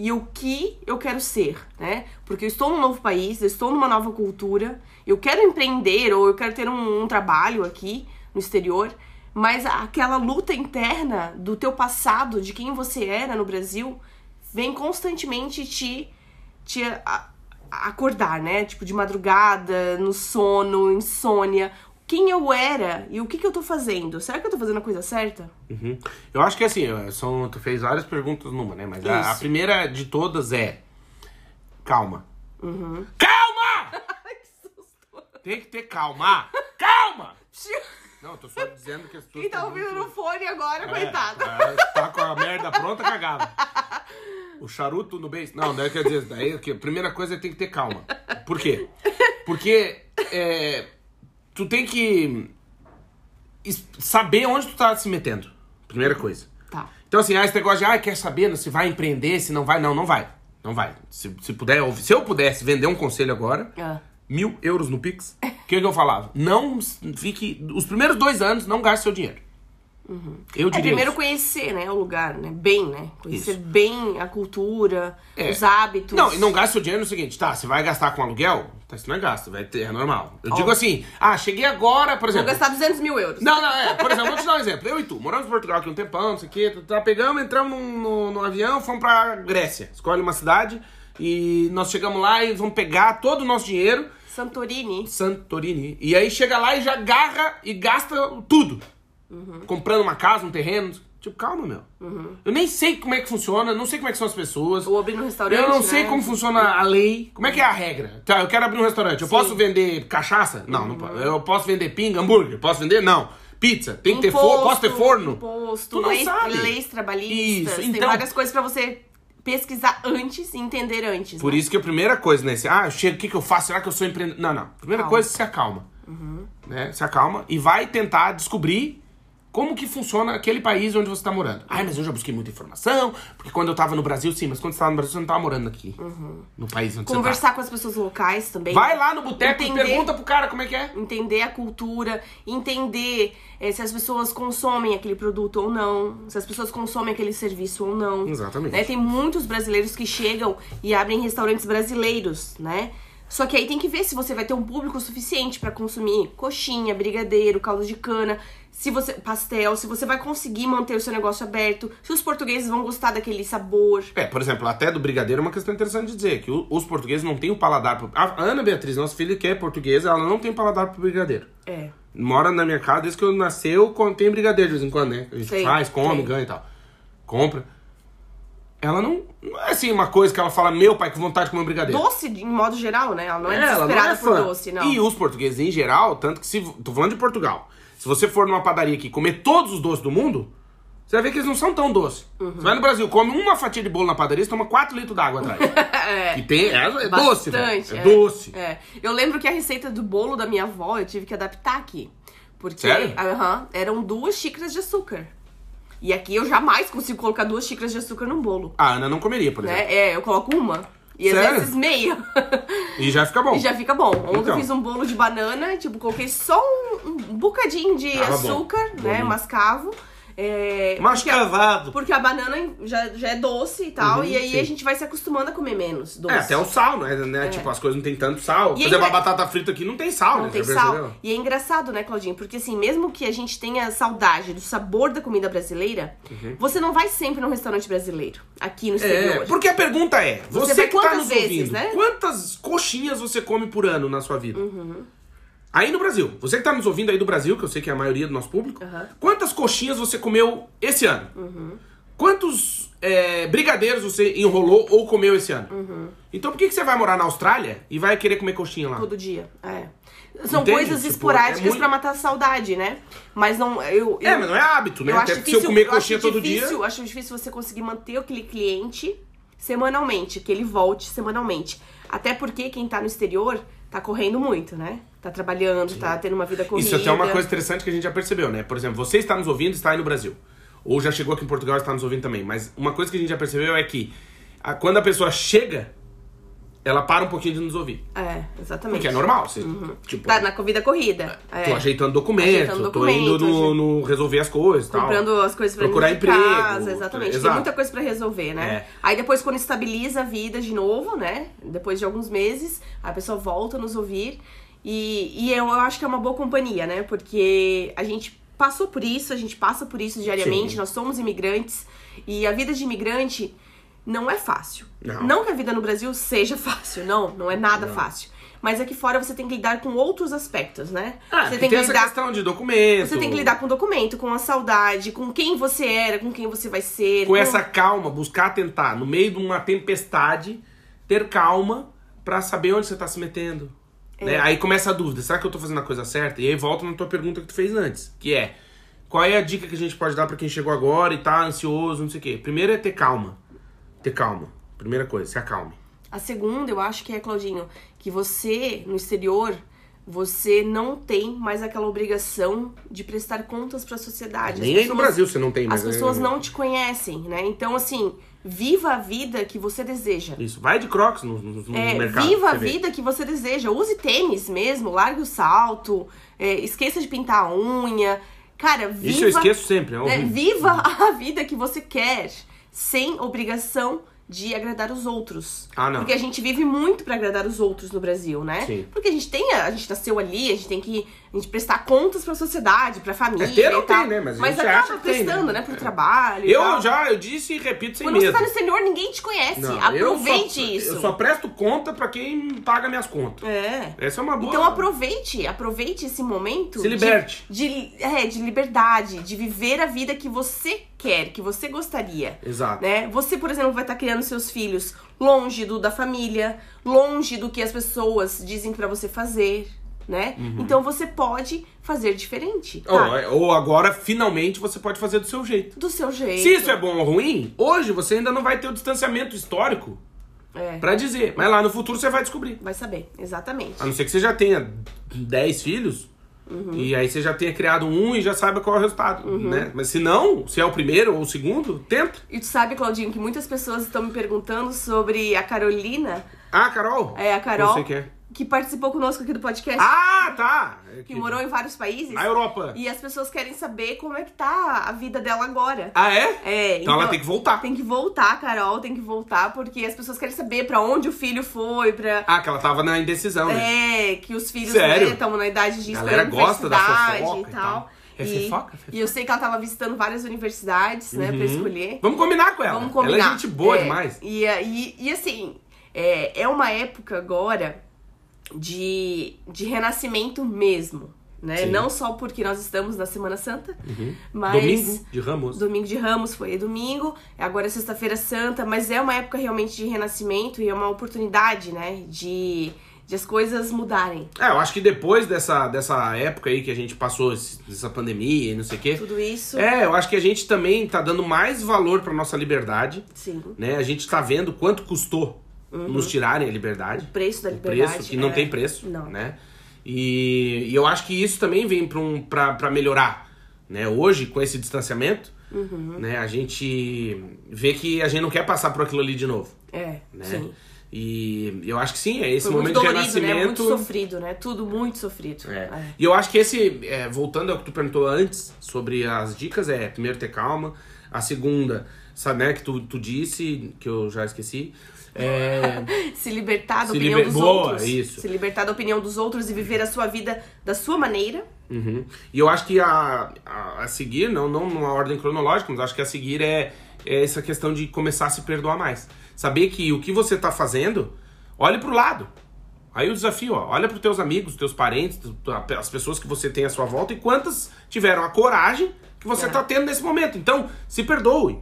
e o que eu quero ser, né? Porque eu estou num novo país, eu estou numa nova cultura, eu quero empreender ou eu quero ter um, um trabalho aqui no exterior, mas aquela luta interna do teu passado, de quem você era no Brasil, vem constantemente te, te acordar, né? Tipo, de madrugada, no sono, insônia. Quem eu era e o que, que eu tô fazendo? Será que eu tô fazendo a coisa certa? Uhum. Eu acho que assim, são, tu fez várias perguntas numa, né? Mas a, a primeira de todas é. Calma. Uhum. Calma! Tem que ter calma! Calma! Não, tô só dizendo que as pessoas. Quem tá ouvindo muito- no fone agora, É, coitado. é, tá com a merda pronta, cagava. O charuto no beijo. Não, daí quer dizer, daí que a primeira coisa é tem que ter calma. Por quê? Porque é, tu tem que saber onde tu tá se metendo. Primeira coisa. Tá. Então, assim, ah, esse negócio de, ah, quer saber se vai empreender, se não vai. Não, não vai. Não vai. Se, se puder, se eu pudesse vender um conselho agora, Ah. mil euros no Pix, o que, que eu falava? Não fique. Os primeiros dois anos, não gaste seu dinheiro. Eu É diria. primeiro isso. conhecer, né, o lugar, né? Bem, né? Conhecer Isso. bem a cultura, É. os hábitos. Não, e não gaste seu dinheiro no seguinte, tá? Você vai gastar com aluguel? Tá, isso não é gasto, vai ter, é normal. Eu digo assim, ah, cheguei agora, por Vou exemplo. gastar 200 mil euros. Não, não, é. Por exemplo, vou te dar um exemplo. Eu e tu, moramos em Portugal aqui um tempão, não sei o quê. Tá, tá, pegamos, entramos num, no, no avião, fomos pra Grécia. Escolhe uma cidade e nós chegamos lá e vamos pegar todo o nosso dinheiro, Santorini. Santorini. E aí chega lá e já agarra e gasta tudo. Comprando uma casa, um terreno. Tipo, calma, meu. Eu nem sei como é que funciona, não sei como é que são as pessoas. Ou abrir um restaurante, Eu não sei né? como funciona a lei. Como é que é a regra? Tá, eu quero abrir um restaurante. Eu posso vender cachaça? Não, Uhum. não posso. Eu posso vender pinga, hambúrguer? Posso vender? Não. Pizza? Tem que ter forno? Posso ter forno? Imposto, Tu não leis, sabe. leis trabalhistas. Isso, Tem então- várias coisas pra você pesquisar antes e entender antes. Por né? isso que a primeira coisa, né? se- Ah, eu chego, o que, que eu faço? Será que eu sou empreendedor? Não, não. Primeira Calma. coisa, se acalma. Né? Se acalma e vai tentar descobrir como que funciona aquele país onde você tá morando. Ai, mas eu já busquei muita informação, porque quando eu tava no Brasil, sim, mas quando você tava no Brasil, você não tava morando aqui. No país onde você Conversar com as pessoas locais também. tá. Vai lá no boteco e pergunta pro cara como é que é. entender a cultura, entender eh, se as pessoas consomem aquele produto ou não, se as pessoas consomem aquele serviço ou não. Exatamente. Né? Tem muitos brasileiros que chegam e abrem restaurantes brasileiros, né? Só que aí tem que ver se você vai ter um público suficiente pra consumir coxinha, brigadeiro, caldo de cana, se você pastel, se você vai conseguir manter o seu negócio aberto, se os portugueses vão gostar daquele sabor. É, por exemplo, até do brigadeiro é uma questão interessante de dizer, que os portugueses não têm o paladar pro... A Ana Beatriz, nossa filha que é portuguesa, ela não tem paladar pro brigadeiro. É. Mora na minha casa desde que eu nasceu, com- tem brigadeiro de vez em quando, né? A gente Sei, faz, come, sei. ganha e tal. Compra. Ela não, não é assim uma coisa que ela fala, meu pai, que vontade de comer um brigadeiro. Doce, de- em modo geral, né? Ela não é, ela desesperada não é por doce, não. E os portugueses em geral, tanto que se. Tô falando de Portugal. Se você for numa padaria aqui e comer todos os doces do mundo, você vai ver que eles não são tão doces. Uhum. Você vai no Brasil, come uma fatia de bolo na padaria, você toma 4 litros d'água atrás. Que tem. É, é doce, velho. Bastante, É, doce. É. Eu lembro que a receita do bolo da minha avó eu tive que adaptar aqui. Porque Sério? aham, eram duas xícaras de açúcar. E aqui eu jamais consigo colocar duas xícaras de açúcar num bolo. A Ana não comeria, por exemplo. Né? É, eu coloco uma. E às Sério? vezes meia. E já fica bom. e já fica bom. Ontem eu Então. fiz um bolo de banana, tipo, coloquei só um, um bocadinho de Tava bom. açúcar, né? Bom. Mascavo. É, porque a- Mascavado. Porque a banana já, já é doce e tal, Uhum, e aí sim. a gente vai se acostumando a comer menos doce. É, até o sal, né? né? Tipo, as coisas não tem tanto sal. Por E exemplo, a ainda- batata frita aqui não tem sal, Não né? tem sal. percebeu? E é engraçado, né, Claudinho? Porque assim, mesmo que a gente tenha saudade do sabor da comida brasileira, você não vai sempre num restaurante brasileiro, aqui no Uhum. É, exterior. porque a pergunta é, Você você, que tá quantas nos vezes, ouvindo, né? quantas coxinhas você come por ano na sua vida? Uhum. Aí no Brasil, você que tá nos ouvindo aí do Brasil, que eu sei que é a maioria do nosso público, Uhum. quantas coxinhas você comeu esse ano? Quantos é, brigadeiros você enrolou ou comeu esse ano? Uhum. Então por que, que você vai morar na Austrália e vai querer comer coxinha lá? Todo dia. É. São Entende? coisas Tipo, esporádicas é muito- pra matar a saudade, né? Mas não. Eu, eu, É, mas não é hábito, né? eu Até acho porque se eu difícil, comer eu acho coxinha todo difícil, dia. Eu acho difícil você conseguir manter aquele cliente semanalmente, que ele volte semanalmente. Até porque quem tá no exterior tá correndo muito, né? Tá trabalhando, tá tendo uma vida corrida. Isso até é uma coisa interessante que a gente já percebeu, né? Por exemplo, você está nos ouvindo, está aí no Brasil. Ou já chegou aqui em Portugal e está nos ouvindo também. Mas uma coisa que a gente já percebeu é que a- quando a pessoa chega, ela para um pouquinho de nos ouvir. É, exatamente. Porque é normal. Você, tipo, Tá na vida corrida. É. tô ajeitando documento, Ajeitando tô indo no, no resolver as coisas tal. Comprando as coisas pra Procurar emprego. casa, exatamente. Exato. Tem muita coisa pra resolver, né? É. Aí depois, quando estabiliza a vida de novo, né? Depois de alguns meses, a pessoa volta a nos ouvir. E, e eu, eu acho que é uma boa companhia, né? Porque a gente passou por isso, a gente passa por isso diariamente, Sim. nós somos imigrantes. E a vida de imigrante não é fácil. Não. que a vida no Brasil seja fácil, não, não é nada Não. fácil. Mas aqui fora você tem que lidar com outros aspectos, né? Ah, você tem, tem que essa lidar questão de documento. você tem que lidar com o documento, com a saudade, com quem você era, com quem você vai ser. com essa calma, buscar tentar, no meio de uma tempestade, ter calma pra saber onde você tá se metendo. É. Né? Aí começa a dúvida, será que eu tô fazendo a coisa certa? E aí volta na tua pergunta que tu fez antes, que é, qual é a dica que a gente pode dar pra quem chegou agora e tá ansioso, não sei o quê? Primeiro é ter calma. Ter calma. Primeira coisa, se acalme. A segunda, eu acho que é, Claudinho, que você, no exterior, você não tem mais aquela obrigação de prestar contas pra sociedade. As Nem aí no pessoas- Brasil você não tem mais. As pessoas né? não te conhecem, né? Então, assim, viva a vida que você deseja. Isso, vai de crocs no, no, no É, mercado. viva a vida que você deseja. Use tênis mesmo, largue o salto, é, esqueça de pintar a unha. Cara, viva. Isso eu esqueço sempre, é né, viva a vida que você quer, sem obrigação de agradar os outros. Ah, não. Porque a gente vive muito pra agradar os outros no Brasil, né? Sim. Porque a gente tem, a, a gente nasceu ali, a gente tem que a gente prestar contas pra sociedade, pra família É, ter tal. tem, né? Mas a gente acaba que tem, prestando, né? né, pro trabalho. Eu tal. já, eu disse e repito sem Quando medo. você tá no exterior, ninguém te conhece. Não, Aproveite eu só, isso. Eu só presto conta pra quem paga minhas contas. É. Essa é uma boa. Então aproveite, aproveite esse momento. Se liberte. De, de, é, de liberdade, de viver a vida que você quer, que você gostaria. Exato. Né? Você, por exemplo, vai estar criando seus filhos longe do da família, longe do que as pessoas dizem pra você fazer, né? Então você pode fazer diferente. Ou, tá? é- ou agora, finalmente, você pode fazer do seu jeito. Do seu jeito. Se isso é bom ou ruim, hoje você ainda não vai ter o distanciamento histórico É, pra dizer. Mas lá no futuro você vai descobrir. vai saber, exatamente. A não ser que você já tenha 10 filhos, E aí você já tenha criado um e já saiba qual é o resultado, né? Mas se não, se é o primeiro ou o segundo, tenta. E tu sabe, Claudinho, que muitas pessoas estão me perguntando sobre a Carolina, Ah, Carol? é a Carol, Eu sei que é. Que participou conosco aqui do podcast, Ah, tá! É que morou em vários países. Na Europa. E as pessoas querem saber como é que tá a vida dela agora. Ah, é? É, Então, ela tem que voltar. Tem que voltar, Carol, tem que voltar, porque as pessoas querem saber pra onde o filho foi, pra. Ah, que ela tava na indecisão, né? É, que os filhos estão na idade de A escolher galera gosta da universidade fofoca e e tal. tal. É fofoca? É E eu sei que ela tava visitando várias universidades, né, pra escolher. Vamos combinar com ela. Vamos combinar. Ela é gente boa É, demais. E, e, e assim, é, é uma época agora de, de renascimento mesmo. Né? Sim. Uhum. Não só porque nós estamos na Semana Santa, mas. Domingo de Ramos. Domingo de Ramos foi domingo, agora é sexta-feira santa, mas é uma época realmente de renascimento e é uma oportunidade, né? De, de as coisas mudarem. É, eu acho que depois dessa, dessa época aí que a gente passou, esse- essa pandemia e não sei o quê. Tudo isso. É, eu acho que a gente também tá dando mais valor pra nossa liberdade, Sim. né? A gente tá vendo quanto custou nos tirarem a liberdade. O preço da O liberdade. preço, que não é- tem preço, Não. né? E, e eu acho que isso também vem pra, um, pra, pra melhorar, né? Hoje, com esse distanciamento, Uhum. né? A gente vê que a gente não quer passar por aquilo ali de novo, É, né? sim. E eu acho que sim, é esse Foi muito momento de dolorido, né? renascimento... Muito sofrido, né? Tudo muito sofrido. É. É. E eu acho que esse, é, voltando ao que tu perguntou antes sobre as dicas, é primeiro ter calma. A segunda, né, que tu, tu disse, que eu já esqueci. É, Se libertar da Se opinião liber- dos Boa, outros. isso. Se libertar da opinião dos outros e viver a sua vida da sua maneira. uhum. E eu acho que a, a, a seguir, não, não numa ordem cronológica, mas acho que a seguir é, é essa questão de começar a se perdoar mais. Saber que o que você tá fazendo, olhe pro lado. Aí o desafio, ó, olha pros teus amigos, teus parentes, as pessoas que você tem à sua volta e quantas tiveram a coragem que você É. tá tendo nesse momento. Então, se perdoe.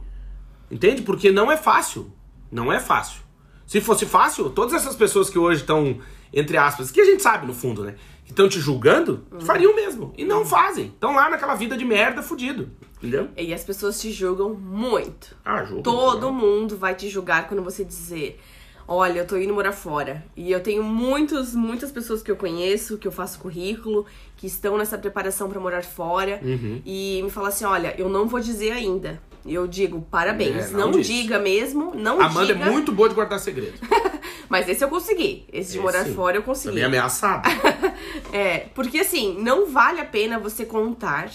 Entende? Porque não é fácil. Não é fácil. Se fosse fácil, todas essas pessoas que hoje estão, entre aspas, que a gente sabe no fundo, né? Que estão te julgando, fariam mesmo. E não fazem. Estão lá naquela vida de merda fudido. Entendeu? E as pessoas te julgam muito. Ah, julga. Todo mundo vai te julgar quando você dizer: Olha, eu tô indo morar fora. E eu tenho muitos, muitas pessoas que eu conheço, que eu faço currículo, que estão nessa preparação pra morar fora. Uhum. E me falam assim: Olha, eu não vou dizer ainda. E eu digo: Parabéns. É, não não diga mesmo, não Amanda diga. é muito boa de guardar segredo. Mas esse eu consegui. Esse de Esse morar sim. fora eu consegui. Também ameaçado. É, porque assim, não vale a pena você contar.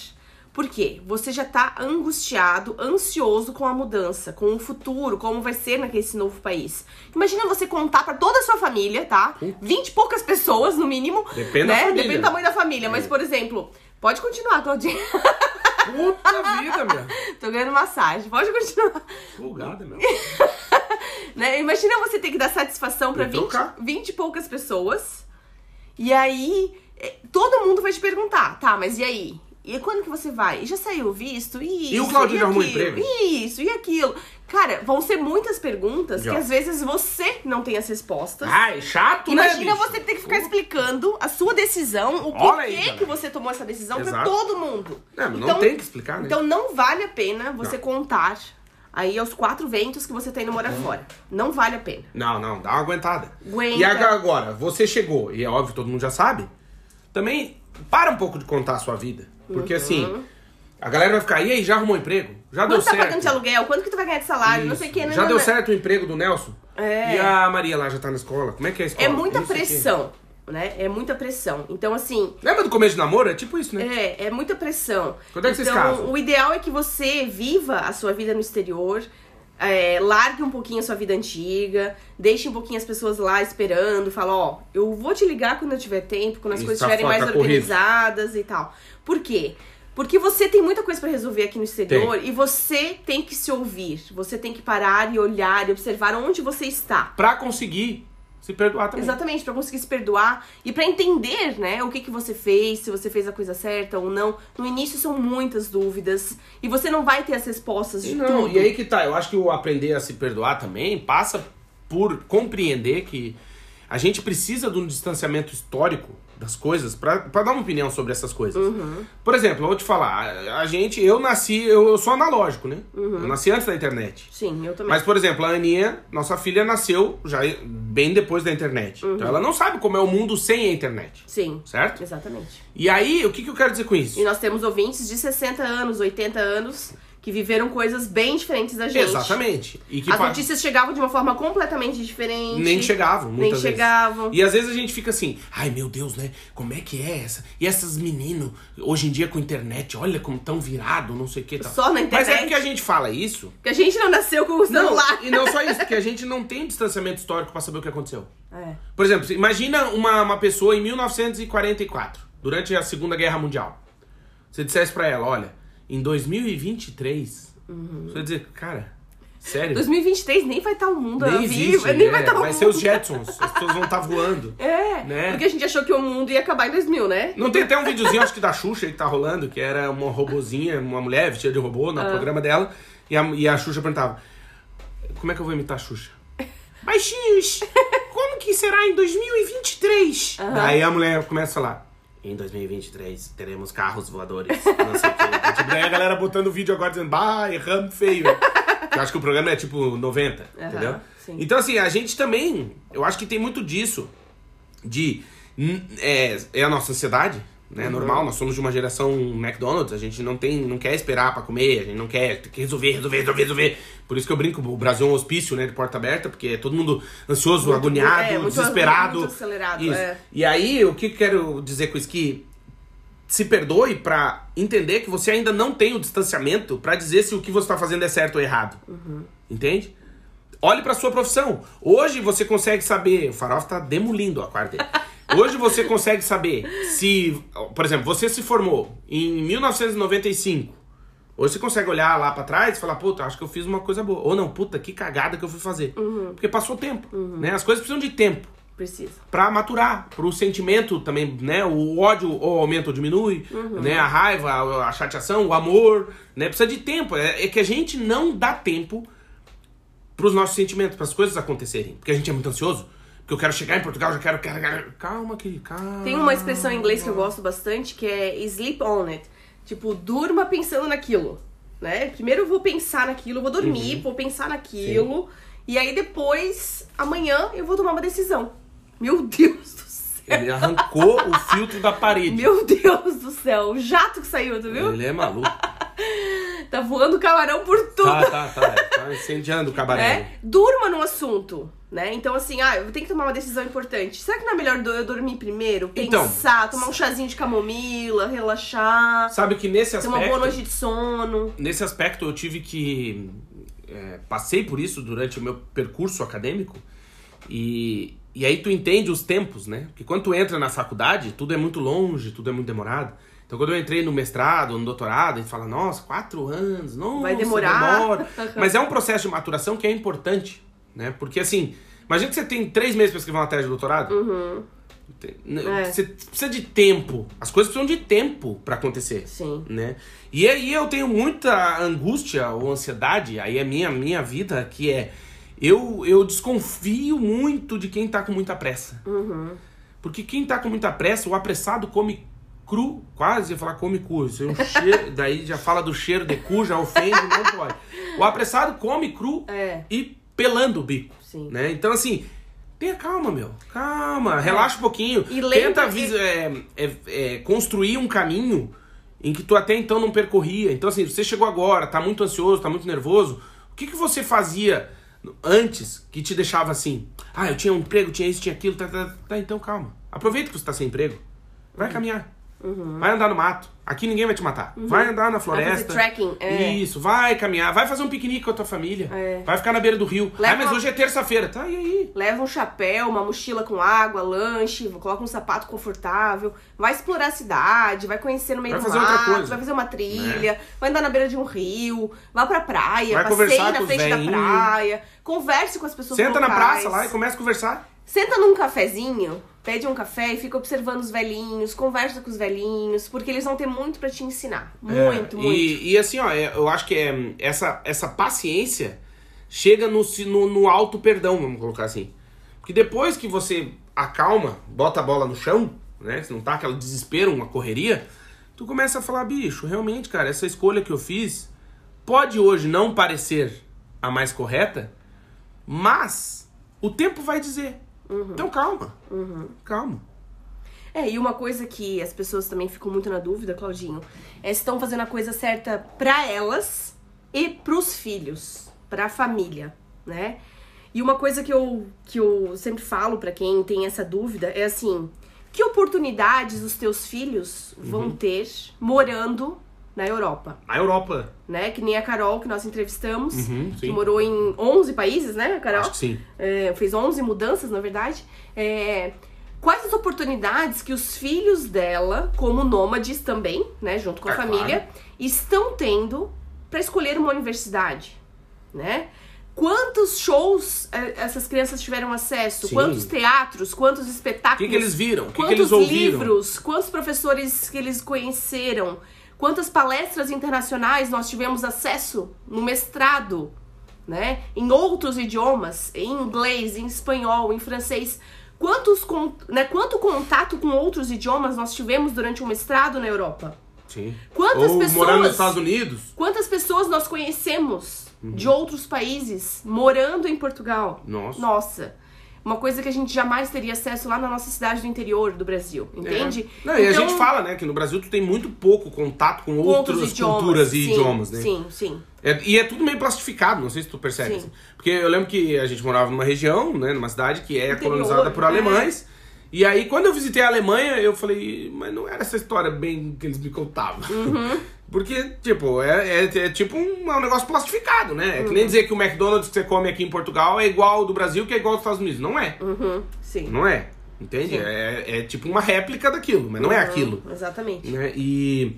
Por quê? Você já tá angustiado, ansioso com a mudança, com o futuro, como vai ser naquele novo país. Imagina você contar pra toda a sua família, tá? Vinte e poucas pessoas, no mínimo. Depende da né? família. Depende do tamanho da família. Mas, por exemplo, pode continuar, Claudinha. Puta vida, meu. Tô ganhando massagem. Pode continuar. Folgada, meu. Né? Imagina você ter que dar satisfação pra que 20, trocar. 20 e poucas pessoas. E aí, é, todo mundo vai te perguntar, tá, mas e aí? E quando que você vai? E já saiu o visto? E, E o isso, Claudinho já arrumou emprego? Isso, e aquilo. Cara, vão ser muitas perguntas Já. que às vezes você não tem as respostas. Ai, chato, Imagina né, bicho? você ter que ficar explicando a sua decisão, o Olha aí, porquê galera. que você tomou essa decisão pra Exato. todo mundo. É, mas não tem que explicar, né? Então não vale a pena você Não. contar aí aos quatro ventos que você tá indo morar fora. Não vale a pena. Não, não, dá uma aguentada. Aguenta. E aga- agora, você chegou, e é óbvio, todo mundo já sabe, também para um pouco de contar a sua vida. Porque assim, a galera vai ficar, e aí, já arrumou emprego? Já deu Quanto tá certo? pagando de aluguel? Quanto que tu vai ganhar de salário? Não sei o que. Isso. Já deu certo o emprego do Nelson? É. E a Maria lá já tá na escola? Como é que é a escola? É muita Não sei o quê. pressão, né? É muita pressão. Então, assim, Lembra do começo de namoro? É tipo isso, né? é, é muita pressão. Quando é que vocês então, casam? o ideal é que você viva a sua vida no exterior. É, largue um pouquinho a sua vida antiga, deixe um pouquinho as pessoas lá esperando, fala, ó, eu vou te ligar quando eu tiver tempo, quando as Isso, coisas tá estiverem fora, mais tá corrido. organizadas e tal. Por quê? Porque você tem muita coisa pra resolver aqui no exterior e você tem que se ouvir. Você tem que parar e olhar e observar onde você está. Pra conseguir se perdoar também. Exatamente, pra conseguir se perdoar e pra entender, né, o que que você fez, se você fez a coisa certa ou não. No início são muitas dúvidas e você não vai ter as respostas de Não, tudo. e aí que tá, eu acho que o aprender a se perdoar também passa por compreender que a gente precisa de um distanciamento histórico das coisas pra dar uma opinião sobre essas coisas. Uhum. Por exemplo, eu vou te falar, a gente, eu nasci, eu, eu sou analógico, né? Uhum. Eu nasci antes da internet. Sim, eu também. Mas, por exemplo, a Aninha, nossa filha, nasceu já bem depois da internet. Uhum. Então ela não sabe como é o mundo sem a internet. Sim. Certo? Exatamente. E aí, o que, que eu quero dizer com isso? E nós temos ouvintes de 60 anos, 80 anos, que viveram coisas bem diferentes da gente. Exatamente. E que As fa- notícias chegavam de uma forma completamente diferente. nem chegavam, Nem muitas vezes. chegavam. E às vezes a gente fica assim, ai meu Deus, né? Como é que é essa? E essas meninos, hoje em dia com internet, olha como tão virado, não sei o que tal. Só na Mas é internet? porque a gente fala isso. Porque a gente não nasceu com o Não, celular. e não só isso, porque a gente não tem distanciamento histórico pra saber o que aconteceu. É. Por exemplo, imagina uma, uma pessoa em 1944, durante a Segunda Guerra Mundial. Você dissesse pra ela, olha, em 2023, Uhum. você vai dizer, cara, sério? 2023 nem vai estar o mundo Nem vivo, existe, nem é, vai estar o vai mundo. ser os Jetsons, as pessoas vão estar voando. É, né? porque a gente achou que o mundo ia acabar em 2000, né? Não tem até um videozinho, acho que da Xuxa que tá rolando, que era uma robozinha, uma mulher vestida de robô Ah. no programa dela, e a, e a Xuxa perguntava, como é que eu vou imitar a Xuxa? Baixinhos, como que será em 2023? Daí a mulher começa a falar, em 2023 teremos carros voadores, não sei o que. Tipo, daí a galera botando vídeo agora dizendo, bah, erramos feio. Eu acho que o programa é tipo 90, Aham, entendeu? sim. Então assim, a gente também, eu acho que tem muito disso de é, é a nossa ansiedade, né? É Uhum. normal, nós somos de uma geração McDonald's, a gente não tem, não quer esperar pra comer, a gente não quer, tem que resolver, resolver, resolver, resolver. Por isso que eu brinco, o Brasil é um hospício, né, de porta aberta, porque é todo mundo ansioso, Muito- agoniado, é, muito- desesperado. muito acelerado, Isso. é. E aí, o que eu quero dizer com isso que se perdoe pra entender que você ainda não tem o distanciamento pra dizer se o que você tá fazendo é certo ou errado. Entende? Olhe pra sua profissão. Hoje você consegue saber. O Farofa tá demolindo a quarta dele. Hoje você consegue saber se. Por exemplo, você se formou em 1995. Hoje você consegue olhar lá pra trás e falar, puta, acho que eu fiz uma coisa boa. Ou não, puta, que cagada que eu fui fazer. Porque passou tempo. Né? As coisas precisam de tempo Precisa. pra maturar, pro sentimento também, né? O ódio ou aumenta ou diminui, né? A raiva, a chateação, o amor, né? Precisa de tempo. É, é que a gente não dá tempo pros nossos sentimentos, pras coisas acontecerem. Porque a gente é muito ansioso. Porque eu quero chegar em Portugal, já quero, quero, quero. Calma, querido, calma. Tem uma expressão em inglês que eu gosto bastante que é sleep on it. Tipo, durma pensando naquilo, né? Primeiro eu vou pensar naquilo, vou dormir, Uhum. vou pensar naquilo. E aí depois, amanhã, eu vou tomar uma decisão. Meu Deus do céu. Ele arrancou o filtro da parede. Meu Deus do céu. O jato que saiu, tu viu? Ele é maluco. Tá voando camarão por tudo. Tá, tá, tá. Tá incendiando o cabaré. né? Durma no assunto, né? Então, assim, ah, eu tenho que tomar uma decisão importante. Será que não é melhor eu dormir primeiro? Então, Pensar, tomar um chazinho de camomila, relaxar, Sabe que nesse ter aspecto. uma boa noite de sono. nesse aspecto eu tive que é, passei por isso durante o meu percurso acadêmico e, e aí tu entende os tempos, né? Porque quando tu entra na faculdade, tudo é muito longe, tudo é muito demorado. Então quando eu entrei no mestrado, no doutorado, a gente fala, nossa, quatro anos, nossa, Vai demorar. demora. Mas é um processo de maturação que é importante, né? Porque assim, imagina que você tem três meses para escrever uma tese de doutorado. Tem- né, É. Você precisa de tempo. As coisas precisam de tempo para acontecer Sim. né? E aí eu tenho muita angústia ou ansiedade, aí é minha minha vida que é eu eu desconfio muito de quem tá com muita pressa. Porque quem tá com muita pressa, o apressado come cru, quase ia falar come cu, isso é um cheiro, daí já fala do cheiro de cu, já ofende, não pode. O apressado come cru É. e pelando o bico, Sim. né? Então assim, tenha calma, meu. Calma, relaxa um pouquinho. E Tenta que- é, é, é, construir um caminho em que tu até então não percorria. Então, assim, você chegou agora, tá muito ansioso, tá muito nervoso. O que, que você fazia antes que te deixava assim? Ah, eu tinha um emprego, tinha isso, tinha aquilo, tá, tá, tá então calma. Aproveita que você tá sem emprego. Vai Uhum. Vai andar no mato. Aqui ninguém vai te matar. Vai andar na floresta. trekking, é. Isso, vai caminhar. Vai fazer um piquenique com a tua família. É. Vai ficar na beira do rio. Leva ah, mas uma- hoje é terça-feira. Tá, e aí? Leva um chapéu, uma mochila com água, lanche, coloca um sapato confortável, vai explorar a cidade, vai conhecer no meio Vai do fazer mato, vai fazer uma trilha, vai andar na beira de um rio, vá pra praia, Vai passeie conversar na frente da praia, converse com as pessoas Senta na locais. praça lá e começa a conversar. Senta num cafezinho, pede um café e fica observando os velhinhos, conversa com os velhinhos, porque eles vão ter muito pra te ensinar. Muito, É, muito. E, e assim, ó, é, eu acho que é, essa, essa paciência chega no, no, no alto perdão, vamos colocar assim. Porque depois que você acalma, bota a bola no chão, né? Se não tá aquele desespero, uma correria, tu começa a falar, bicho, realmente, cara, essa escolha que eu fiz pode hoje não parecer a mais correta, mas o tempo vai dizer. Então calma. Calma. É, e uma coisa que as pessoas também ficam muito na dúvida, Claudinho, é se estão fazendo a coisa certa pra elas e pros filhos, pra família, né? E uma coisa que eu, que eu sempre falo pra quem tem essa dúvida é assim: que oportunidades os teus filhos vão ter morando na Europa? A Europa. Né? Que nem a Carol que nós entrevistamos, Uhum, que morou em 11 países, né, Carol? Acho que sim. É, fez 11 mudanças, na verdade. É, quais as oportunidades que os filhos dela, como nômades também, né, junto com a É, família, estão tendo para escolher uma universidade, né? Quantos shows eh, essas crianças tiveram acesso? Sim. Quantos teatros? Quantos espetáculos? O que que eles viram? O que que Quantos eles ouviram? livros? Quantos professores que eles conheceram? Quantas palestras internacionais nós tivemos acesso no mestrado, né? Em outros idiomas, em inglês, em espanhol, em francês. Quantos, né, quanto contato com outros idiomas nós tivemos durante o mestrado na Europa? Sim. Quantas Ou pessoas- morando nos Estados Unidos. Quantas pessoas nós conhecemos Uhum. de outros países morando em Portugal? Nossa. Nossa. Uma coisa que a gente jamais teria acesso lá na nossa cidade do interior do Brasil, entende? É. Não, e a Então, gente fala, né, que no Brasil tu tem muito pouco contato com com outras culturas e sim, idiomas, né? Sim, sim. É- e é tudo meio plastificado, não sei se tu percebe. Sim. assim. Porque eu lembro que a gente morava numa região, né, numa cidade que é Interior, colonizada por é. E aí, quando eu visitei a Alemanha, eu falei, mas não era essa história bem que eles me contavam. Uhum. Porque, tipo, é, é- é tipo um, é um negócio plastificado, né? É que Uhum. nem dizer que o McDonald's que você come aqui em Portugal é igual ao do Brasil, que é igual aos Estados Unidos. Não é. Uhum, sim. Não é. Entende? É, é tipo uma réplica daquilo, mas não é Uhum, aquilo Exatamente. né? E,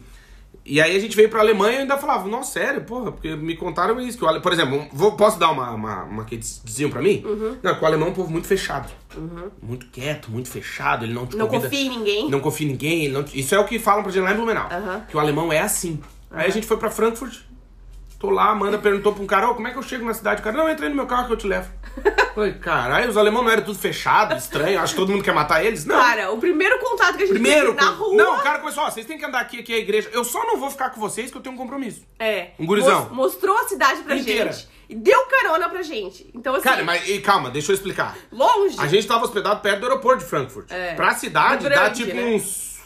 e aí a gente veio pra Alemanha e ainda falava, nossa, sério, porra, porque me contaram isso. Que o ale... Por exemplo, vou, posso dar uma, uma, uma que diziam pra mim? Uhum. Não, que o alemão é um povo muito fechado. Muito quieto, muito fechado, ele não te Não convida- confia em ninguém. Não confia em ninguém. não Isso é o que falam pra gente lá em Blumenau. Aham. Que o alemão é assim. Aí a gente foi pra Frankfurt, tô lá, a Amanda perguntou pra um cara, ô, como é que eu chego na cidade? O cara, não, entra aí no meu carro que eu te levo. Falei, caralho, os alemães não eram tudo fechado, estranho, acho que todo mundo quer matar eles? Não. Cara, o primeiro contato que a gente Primeiro, teve na rua. não, o cara começou, ó, vocês têm que andar aqui, aqui é a igreja. Eu só não vou ficar com vocês que eu tenho um compromisso. É. Um gurizão. Mos- Mostrou a cidade pra Inteira. gente. E deu carona pra gente. Então, assim, Cara, mas e, calma, deixa eu explicar. longe. A gente tava hospedado perto do aeroporto de Frankfurt. É. Pra cidade Do dá grande, tipo né? uns,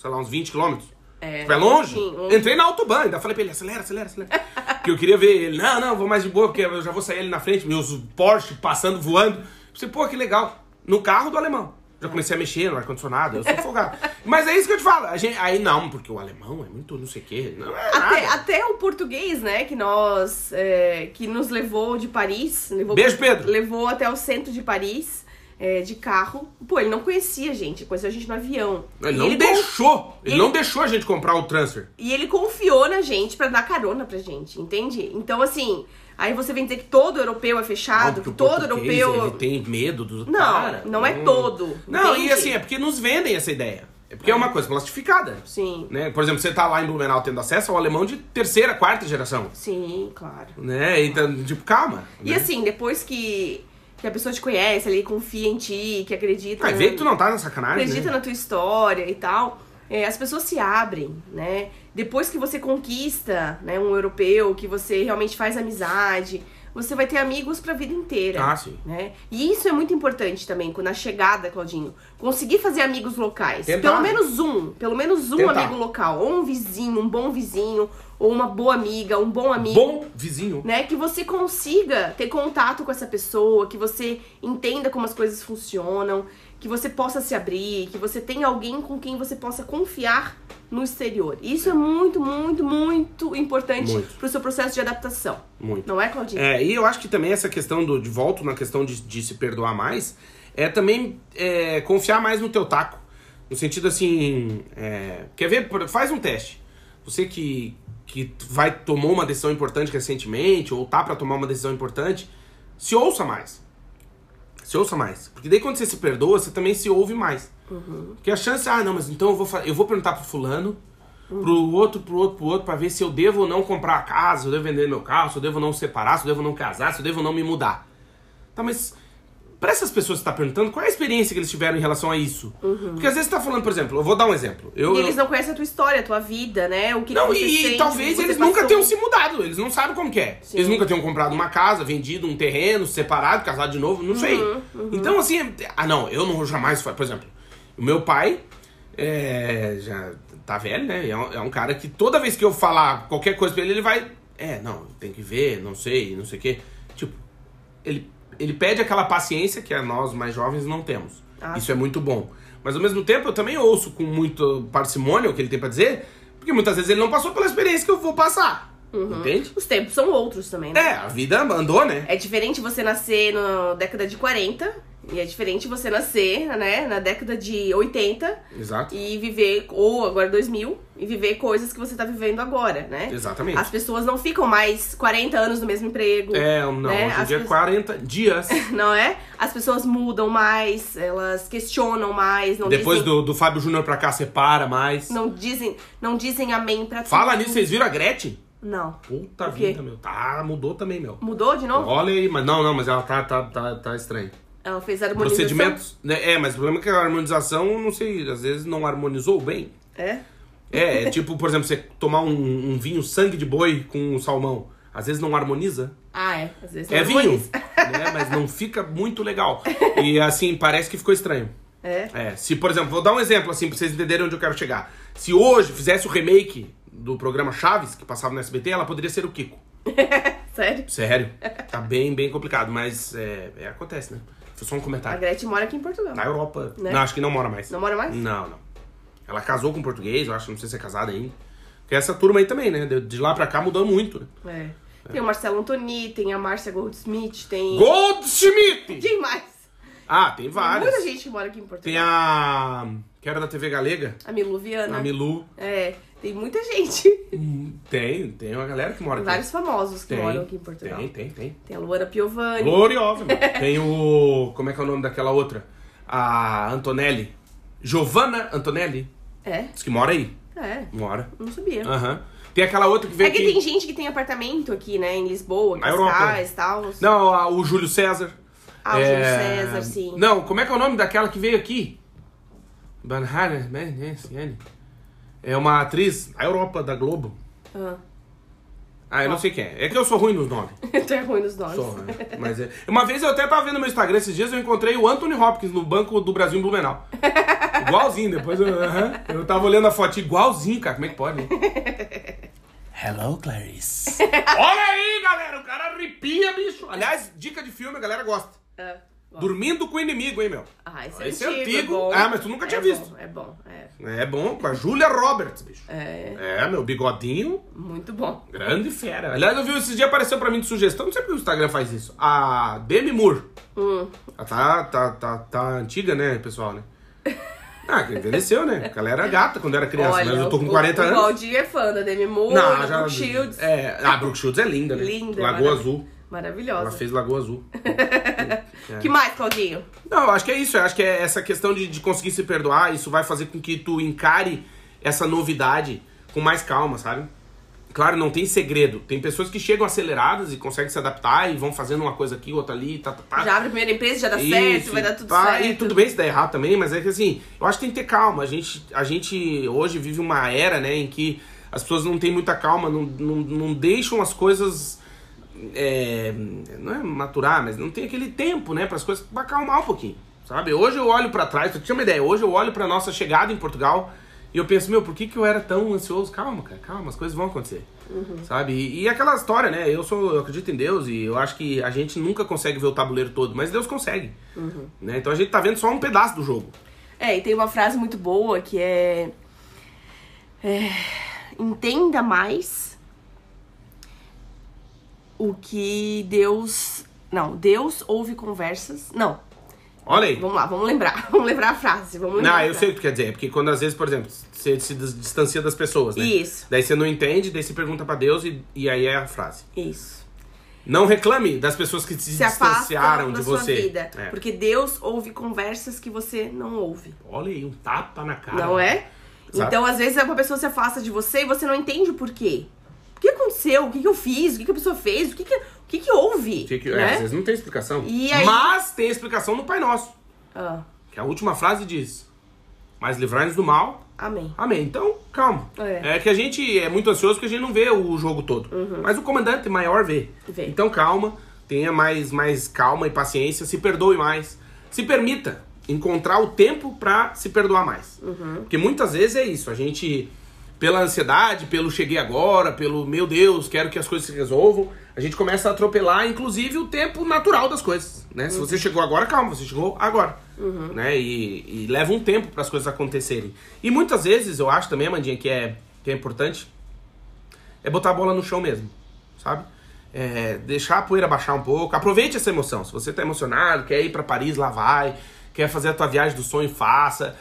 sei lá, uns 20 quilômetros. É, Tipo, é longe. sim. Entrei na autobahn, ainda falei pra ele, acelera, acelera, acelera. porque eu queria ver ele. Não, não, vou mais de boa, porque eu já vou sair ali na frente, meus Porsche passando, voando. Você, pô, que legal. No carro do alemão. Já comecei a mexer no ar-condicionado, eu sou folgado. Mas é isso que eu te falo. A gente, aí não, porque o alemão é muito não sei o quê. Não é Até, até o português, né, que nós. é, que nos levou de Paris. Levou, Beijo, Pedro. Levou até o centro de Paris é, de carro. Pô, ele não conhecia a gente, conheceu a gente no avião. Ele E não con- deixou. Ele, ele- não deixou a gente comprar o transfer. E ele confiou na gente pra dar carona pra gente, entende? Então, assim, aí você vem dizer que todo europeu é fechado, que todo europeu. Ele tem medo do Não, cara. não é todo, Não, entende? e assim, é porque nos vendem essa ideia. É porque é uma coisa plastificada. Sim, Né? Por exemplo, você tá lá em Blumenau tendo acesso ao alemão de terceira, quarta geração. sim, claro. Né? Então, tipo, calma. E né? assim, depois que, que a pessoa te conhece ali, confia em ti, que acredita. Vai ver que tu não tá na sacanagem. acredita né? na tua história e tal, é, as pessoas se abrem, né? Depois que você conquista né, um europeu, que você realmente faz amizade, você vai ter amigos pra vida inteira. Ah, sim. Né? E isso é muito importante também, quando na chegada, Claudinho, conseguir fazer amigos locais. Tentar. Pelo menos um, pelo menos um Tentar. amigo local, ou um vizinho, um bom vizinho, ou uma boa amiga, um bom amigo Bom vizinho. né? Que você consiga ter contato com essa pessoa, que você entenda como as coisas funcionam, que você possa se abrir, que você tenha alguém com quem você possa confiar no exterior. Isso é muito, muito, muito importante Muito. pro seu processo de adaptação. Muito. Não é, Claudinha? É, e eu acho que também essa questão do, de volta na questão de, de se perdoar mais, é também é, confiar mais no teu taco. No sentido assim, é, quer ver? Faz um teste. Você que, que vai tomou uma decisão importante recentemente, ou tá pra tomar uma decisão importante, se ouça mais. Se ouça mais. Porque daí quando você se perdoa, você também se ouve mais. Porque a chance, ah, não, mas então eu vou, eu vou perguntar pro fulano, pro outro, pro outro, pro outro, pra ver se eu devo ou não comprar a casa, se eu devo vender meu carro, se eu devo ou não separar, se eu devo ou não casar, se eu devo ou não me mudar. Tá, mas Pra essas pessoas que você tá perguntando, qual é a experiência que eles tiveram em relação a isso? Porque às vezes você tá falando, por exemplo, eu vou dar um exemplo. Eu, E eles não conhecem a tua história, a tua vida, né? O que, Não, que e, sente, talvez eles você nunca passou. tenham se mudado, eles não sabem como que é. Sim. Eles nunca tenham comprado uma casa, vendido um terreno, separado, casado de novo, não sei. Uhum, Então, assim, ah não, eu não jamais, por exemplo, o meu pai é, já tá velho, né? É um, é um cara que toda vez que eu falar qualquer coisa pra ele, ele vai, é, não, tem que ver, não sei, não sei o quê. Tipo, ele, ele pede aquela paciência que nós mais jovens não temos. Ah, Isso é muito bom. Mas ao mesmo tempo eu também ouço com muito parcimônia o que ele tem pra dizer, porque muitas vezes ele não passou pela experiência que eu vou passar. Entende? Os tempos são outros também, né? É, a vida andou, né? É diferente você nascer na década de 40 e é diferente você nascer, né, na década de 80 Exato. e viver, ou agora 2000, e viver coisas que você tá vivendo agora, né? Exatamente. As pessoas não ficam mais 40 anos no mesmo emprego. É, não, né? hoje em dia é pessoas- 40 dias. Não é? As pessoas mudam mais, elas questionam mais, Depois dizem, do, do Fábio Júnior pra cá, separa mais. não dizem, não dizem amém pra tudo. Fala nisso, vocês viram a Gretchen? Não. Puta vida, meu. Tá, mudou também, meu. Mudou de novo? Olha aí, mas não, não, mas ela tá, tá, tá, tá estranha. Ela fez a harmonização. Procedimentos. né, É, mas o problema é que a harmonização, não sei, às vezes não harmonizou bem. É? É, é tipo, por exemplo, você tomar um, um vinho sangue de boi com salmão. Às vezes não harmoniza. Ah, é. Às vezes não É vinho, né? Mas não fica muito legal. E assim, parece que ficou estranho. É. É, se, por exemplo, vou dar um exemplo assim pra vocês entenderem onde eu quero chegar. Se hoje fizesse o remake do programa Chaves, que passava no SBT, ela poderia ser o Kiko. Sério? Sério. Tá bem, bem complicado, mas é, é, acontece, né? Foi só um A comentário. Gretchen mora aqui em Portugal. Na Europa. Né? Não, acho que não mora mais. Não mora mais? Não, não. Ela casou com um português, eu acho, não sei se é casada ainda. Porque essa turma aí também, né? De, lá pra cá mudou muito, né? É. Tem o Marcelo Antoni, tem a Márcia Goldsmith, tem. Goldschmidt! Quem mais? Ah, tem Tem várias. muita gente que mora aqui em Portugal. Tem a. que era da TV Galega, A Milu Viana. a Milu. É, tem muita gente. Tem, tem uma galera que mora Tem aqui. vários famosos que tem, moram aqui em Portugal. Tem, tem, tem. Tem a Luana Piovani. Gloriosa, meu. Tem o. Como é que é o nome daquela outra? A Antonelli. Giovanna Antonelli. É, Diz que mora aí. é. Mora. Não sabia. Aham. Tem aquela outra que veio É que aqui. tem gente que tem apartamento aqui, né? Em Lisboa, em. Cascais e tal. Não, o Júlio César. Ah, o Júlio César, sim. Não, como é que é o nome daquela que veio aqui? Banhara, né? É uma atriz da Europa, da Globo. Ah. Ah, eu não sei quem é. É que eu sou ruim nos nomes. Tu é ruim nos nomes. Sou, né? Mas é... Uma vez eu até tava vendo no meu Instagram esses dias, eu encontrei o Anthony Hopkins no Banco do Brasil em Blumenau. Igualzinho, depois eu, aham. eu tava olhando a foto igualzinho, cara. Como é que pode, né? Hello, Clarice. Olha aí, galera, o cara arrepia, bicho. Aliás, dica de filme, a galera gosta. Ah, bom. Dormindo com o inimigo, hein, meu? Ah, esse, Esse é é antigo. é. Ah, mas tu nunca tinha É visto. bom, é bom, é. É bom, com a Julia Roberts, bicho. É, É, meu bigodinho, muito bom. grande fera. Aliás, eu vi esses dias apareceu pra mim de sugestão, não sei porque o Instagram faz isso. A Demi Moore. Hum. Ela tá, tá, tá, tá antiga, né, pessoal, né? Ah, que envelheceu, né? Porque ela era gata quando era criança, Olha, mas eu tô com o- 40 o, anos. O Valdir é fã da Demi Moore, Não, da já. Brooke Shields. É, a Brooke Shields é linda, né? Linda, Lagoa. Azul. Maravilhosa. Ela fez Lagoa Azul. que mais, Claudinho? Não, eu acho que é isso. Eu acho que é essa questão de, de conseguir se perdoar. Isso vai fazer com que tu encare essa novidade com mais calma, sabe? Claro, não tem segredo. Tem pessoas que chegam aceleradas e conseguem se adaptar e vão fazendo uma coisa aqui, outra ali, tá, tá, tá. Já abre a primeira empresa, já dá Isso, certo, vai dar tudo pá, certo. E tudo bem se der errado também, mas é que assim, eu acho que tem que ter calma. A gente, a gente hoje vive uma era, né, em que as pessoas não têm muita calma, não, não, não deixam as coisas. É, não é maturar, mas não tem aquele tempo, né, para as coisas pra acalmar um pouquinho, sabe? Hoje eu olho pra trás, tu tinha uma ideia, hoje eu olho pra nossa chegada em Portugal e eu penso, meu, por que, que eu era tão ansioso? Calma, cara, calma, as coisas vão acontecer. Sabe? E, e aquela história, né? Eu sou, eu acredito em Deus e eu acho que a gente nunca consegue ver o tabuleiro todo, mas Deus consegue. Né? Então a gente tá vendo só um pedaço do jogo. É, e tem uma frase muito boa que é, é, entenda mais o que Deus. Não, Deus ouve conversas. Não, Olha aí. vamos lá, vamos lembrar. Vamos lembrar a frase. Vamos lembrar Não, eu sei o que tu quer dizer. É porque quando às vezes, por exemplo, você se dis- distancia das pessoas, né? Isso. Daí você não entende, daí você pergunta pra Deus e, e aí é a frase. Isso. Não reclame das pessoas que se, Se distanciaram de você. vida. É. Porque Deus ouve conversas que você não ouve. Olha aí, um tapa na cara. Não é? Exato. Então, às vezes, uma pessoa se afasta de você e você não entende o porquê. O que aconteceu? O que, que eu fiz? O que, que a pessoa fez? O que, que, o que, que houve? Que que- é, né? às vezes não tem explicação. Aí- Mas tem explicação no Pai Nosso. Ah, Que a última frase diz: Mas livrai-nos do mal. amém. Amém. Então, calma. É. que a gente é muito ansioso porque a gente não vê o jogo todo. Mas o comandante maior vê. Uhum. Vê. Então, calma. Tenha mais, mais calma e paciência. Se perdoe mais. Se permita encontrar o tempo pra se perdoar mais. Uhum. Porque muitas vezes é isso. A gente, pela ansiedade, pelo cheguei agora, pelo meu Deus, quero que as coisas se resolvam, a gente começa a atropelar, inclusive, o tempo natural das coisas. Né? Se você chegou agora, calma, você chegou agora. Né? E, e leva um tempo para as coisas acontecerem. E muitas vezes, eu acho também, Amandinha, que é, que é importante, é botar a bola no chão mesmo, sabe? É, deixar a poeira baixar um pouco. Aproveite essa emoção. Se você tá emocionado, quer ir para Paris, lá vai. Quer fazer a tua viagem do sonho, faça.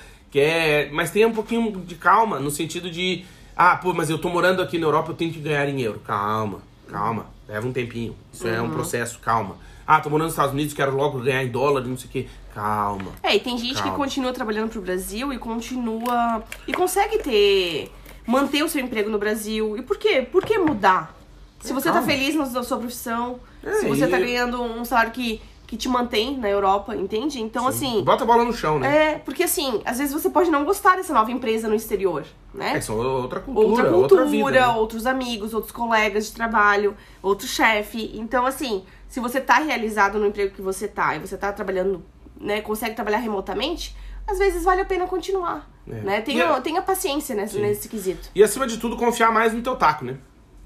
Quer, mas tenha um pouquinho de calma no sentido de, ah, pô, mas eu tô morando aqui na Europa, eu tenho que ganhar em euro. Calma, calma. Leva um tempinho. Isso é um processo, calma. Ah, tô morando nos Estados Unidos, quero logo ganhar em dólar, não sei o quê. Calma. É, e tem gente Calma. que continua trabalhando pro Brasil e continua. e consegue ter. manter o seu emprego no Brasil. E por quê? Por que mudar? Se você tá calma. feliz na sua profissão, É, se você e- tá ganhando um salário que, que te mantém na Europa, entende? Então, assim. Bota a bola no chão, né? É, porque assim, às vezes você pode não gostar dessa nova empresa no exterior, né? É, são outra cultura, outra outra, cultura, vida. né? outros amigos, outros colegas de trabalho, outro chefe. Então, assim, se você tá realizado no emprego que você tá e você tá trabalhando, né, consegue trabalhar remotamente, às vezes vale a pena continuar, É. né? Tenha, é- tenha paciência nesse, nesse quesito. E acima de tudo, confiar mais no teu taco, né?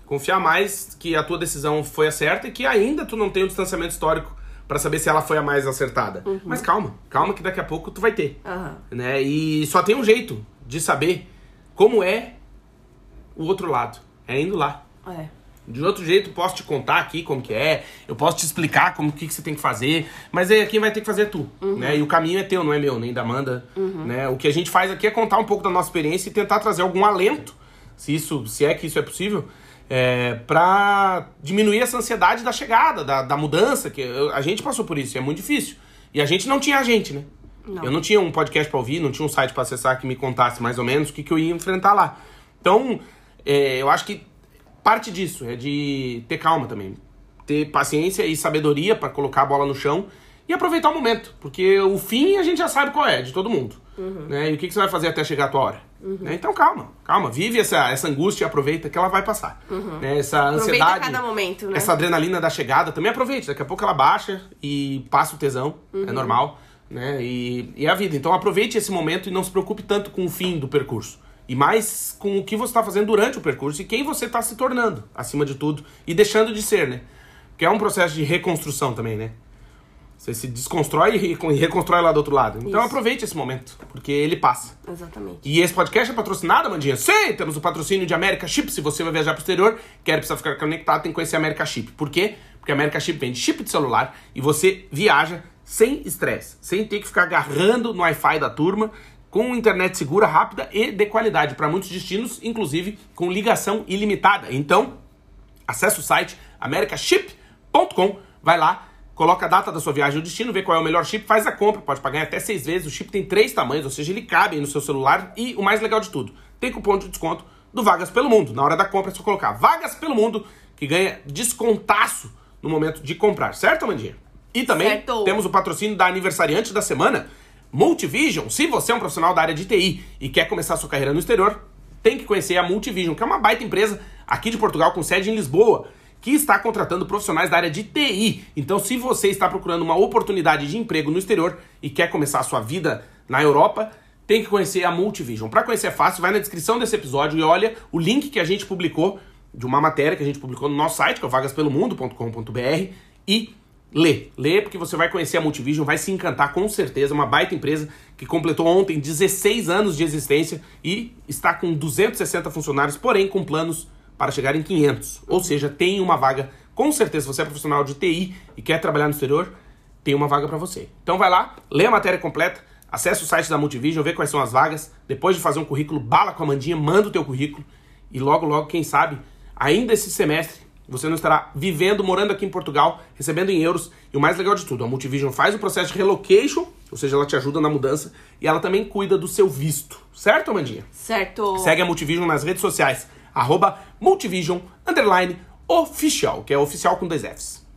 Confiar mais que a tua decisão foi a certa e que ainda tu não tem o distanciamento histórico pra saber se ela foi a mais acertada. Uhum. Mas calma, calma que daqui a pouco tu vai ter. Aham. Né? E só tem um jeito de saber como é o outro lado. É indo lá. É. De outro jeito, posso te contar aqui como que é, eu posso te explicar como que, que você tem que fazer, mas aí quem vai ter que fazer é tu, né? E o caminho é teu, não é meu, nem da Amanda, né? O que a gente faz aqui é contar um pouco da nossa experiência e tentar trazer algum alento, se isso, se é que isso é possível, é, para diminuir essa ansiedade da chegada, da, da mudança, que eu- a gente passou por isso, é muito difícil. E a gente não tinha a gente, né? Não. Eu não tinha um podcast pra ouvir, não tinha um site pra acessar que me contasse mais ou menos o que, que eu ia enfrentar lá. Então, é, eu acho que parte disso é de ter calma também. Ter paciência e sabedoria pra colocar a bola no chão e aproveitar o momento. Porque o fim a gente já sabe qual é, de todo mundo. Né? E o que, que você vai fazer até chegar a tua hora? Né? Então calma, calma. Vive essa, essa angústia e aproveita que ela vai passar. Né? Essa Aproveita ansiedade. cada momento, né? Essa adrenalina da chegada também aproveite. Daqui a pouco ela baixa e passa o tesão. É normal. Né? E, e é a vida. Então aproveite esse momento e não se preocupe tanto com o fim do percurso. E mais com o que você está fazendo durante o percurso e quem você está se tornando, acima de tudo. E deixando de ser, né? Porque é um processo de reconstrução também, né? Você se desconstrói e re- reconstrói lá do outro lado. Então Isso. aproveite esse momento, porque ele passa. Exatamente. E esse podcast é patrocinado, Amandinha? Sim, temos o patrocínio de America Chip. Se você vai viajar pro exterior, quer precisar ficar conectado, tem que conhecer a America Chip. Por quê? Porque a America Chip vende chip de celular e você viaja sem estresse, sem ter que ficar agarrando no Wi-Fi da turma, com internet segura, rápida e de qualidade para muitos destinos, inclusive com ligação ilimitada. Então, Acesse o site americaship.com, vai lá, coloca a data da sua viagem e o destino, vê qual é o melhor chip, faz a compra, pode pagar até seis vezes. O chip tem três tamanhos, ou seja, ele cabe aí no seu celular. E o mais legal de tudo, tem cupom de desconto do Vagas Pelo Mundo. Na hora da compra é só colocar Vagas Pelo Mundo, que ganha descontaço no momento de comprar, certo, Amandinha? E também Certo. temos o patrocínio da aniversariante da semana, Multivision. Se você é um profissional da área de TI e quer começar sua carreira no exterior, tem que conhecer a Multivision, que é uma baita empresa aqui de Portugal com sede em Lisboa, que está contratando profissionais da área de TI. Então, se você está procurando uma oportunidade de emprego no exterior e quer começar a sua vida na Europa, tem que conhecer a Multivision. Para conhecer é fácil, vai na descrição desse episódio e olha o link que a gente publicou de uma matéria que a gente publicou no nosso site, que é vagaspelomundo.com.br e lê. Lê porque você vai conhecer a Multivision, vai se encantar com certeza, uma baita empresa que completou ontem 16 anos de existência e está com 260 funcionários, porém com planos para chegar em 500. Ou seja, tem uma vaga, com certeza, se você é profissional de TI e quer trabalhar no exterior, tem uma vaga para você. Então vai lá, lê a matéria completa, acesse o site da Multivision, vê quais são as vagas, depois de fazer um currículo, bala com a Mandinha, manda o teu currículo e logo, logo, quem sabe, ainda esse semestre, você não estará vivendo, morando aqui em Portugal, recebendo em euros. E o mais legal de tudo, a Multivision faz o processo de relocation, ou seja, ela te ajuda na mudança, e ela também cuida do seu visto. Certo, Amandinha? Certo. Segue a Multivision nas redes sociais, arroba Multivision, underline, oficial, que é oficial com dois Fs.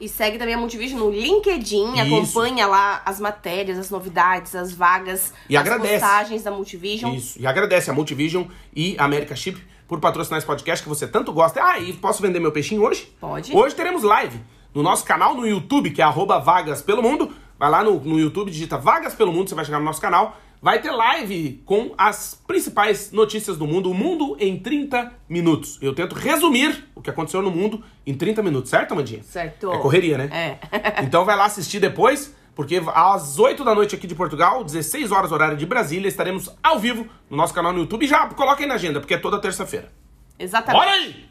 E segue também a Multivision no LinkedIn, Isso. acompanha lá as matérias, as novidades, as vagas, E as agradece. postagens da Multivision. Isso. E agradece a Multivision e a America Chip por patrocinar esse podcast que você tanto gosta. Ah, e posso vender meu peixinho hoje? Pode. Hoje teremos live no nosso canal no YouTube, que é arroba Vagas Pelo Mundo. Vai lá no, no YouTube, digita Vagas Pelo Mundo, você vai chegar no nosso canal. Vai ter live com as principais notícias do mundo, o mundo em 30 minutos. Eu tento resumir o que aconteceu no mundo em 30 minutos, certo, Amandinha? Certo. É correria, né? É. Então vai lá assistir depois, porque às 8 da noite aqui de Portugal, 16 horas horário de Brasília, estaremos ao vivo no nosso canal no YouTube. Já coloca aí na agenda, porque é toda terça-feira. Exatamente. Olha aí!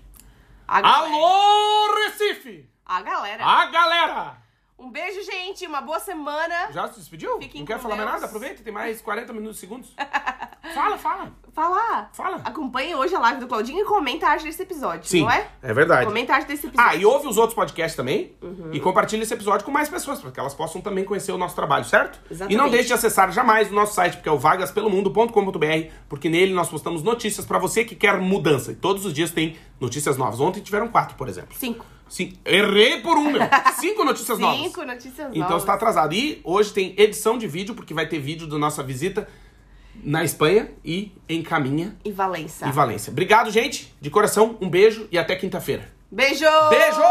Galera. Alô, Recife! A galera. A galera! Um beijo, gente. Uma boa semana. Já se despediu? Fiquem Não quer falar mais nada? Aproveita, tem mais 40 minutos segundos. fala, fala. Falar. Fala. Acompanhe hoje a live do Claudinho e comenta a arte desse episódio, Sim, não é? é verdade. Comenta a arte desse episódio. Ah, e ouve os outros podcasts também. Uhum. E compartilha esse episódio com mais pessoas, para que elas possam também conhecer o nosso trabalho, certo? Exatamente. E não deixe de acessar jamais o nosso site, porque é o vagaspelomundo.com.br, porque nele nós postamos notícias para você que quer mudança. E todos os dias tem notícias novas. Ontem tiveram quatro, por exemplo. Cinco. Sim, errei por um, meu. Cinco notícias novas. Cinco notícias novas. Então está atrasado. E hoje tem edição de vídeo, porque vai ter vídeo da nossa visita na Espanha e em Caminha E Valença. e Valência. Obrigado, gente. De coração, um beijo e até quinta-feira. Beijo! Beijo!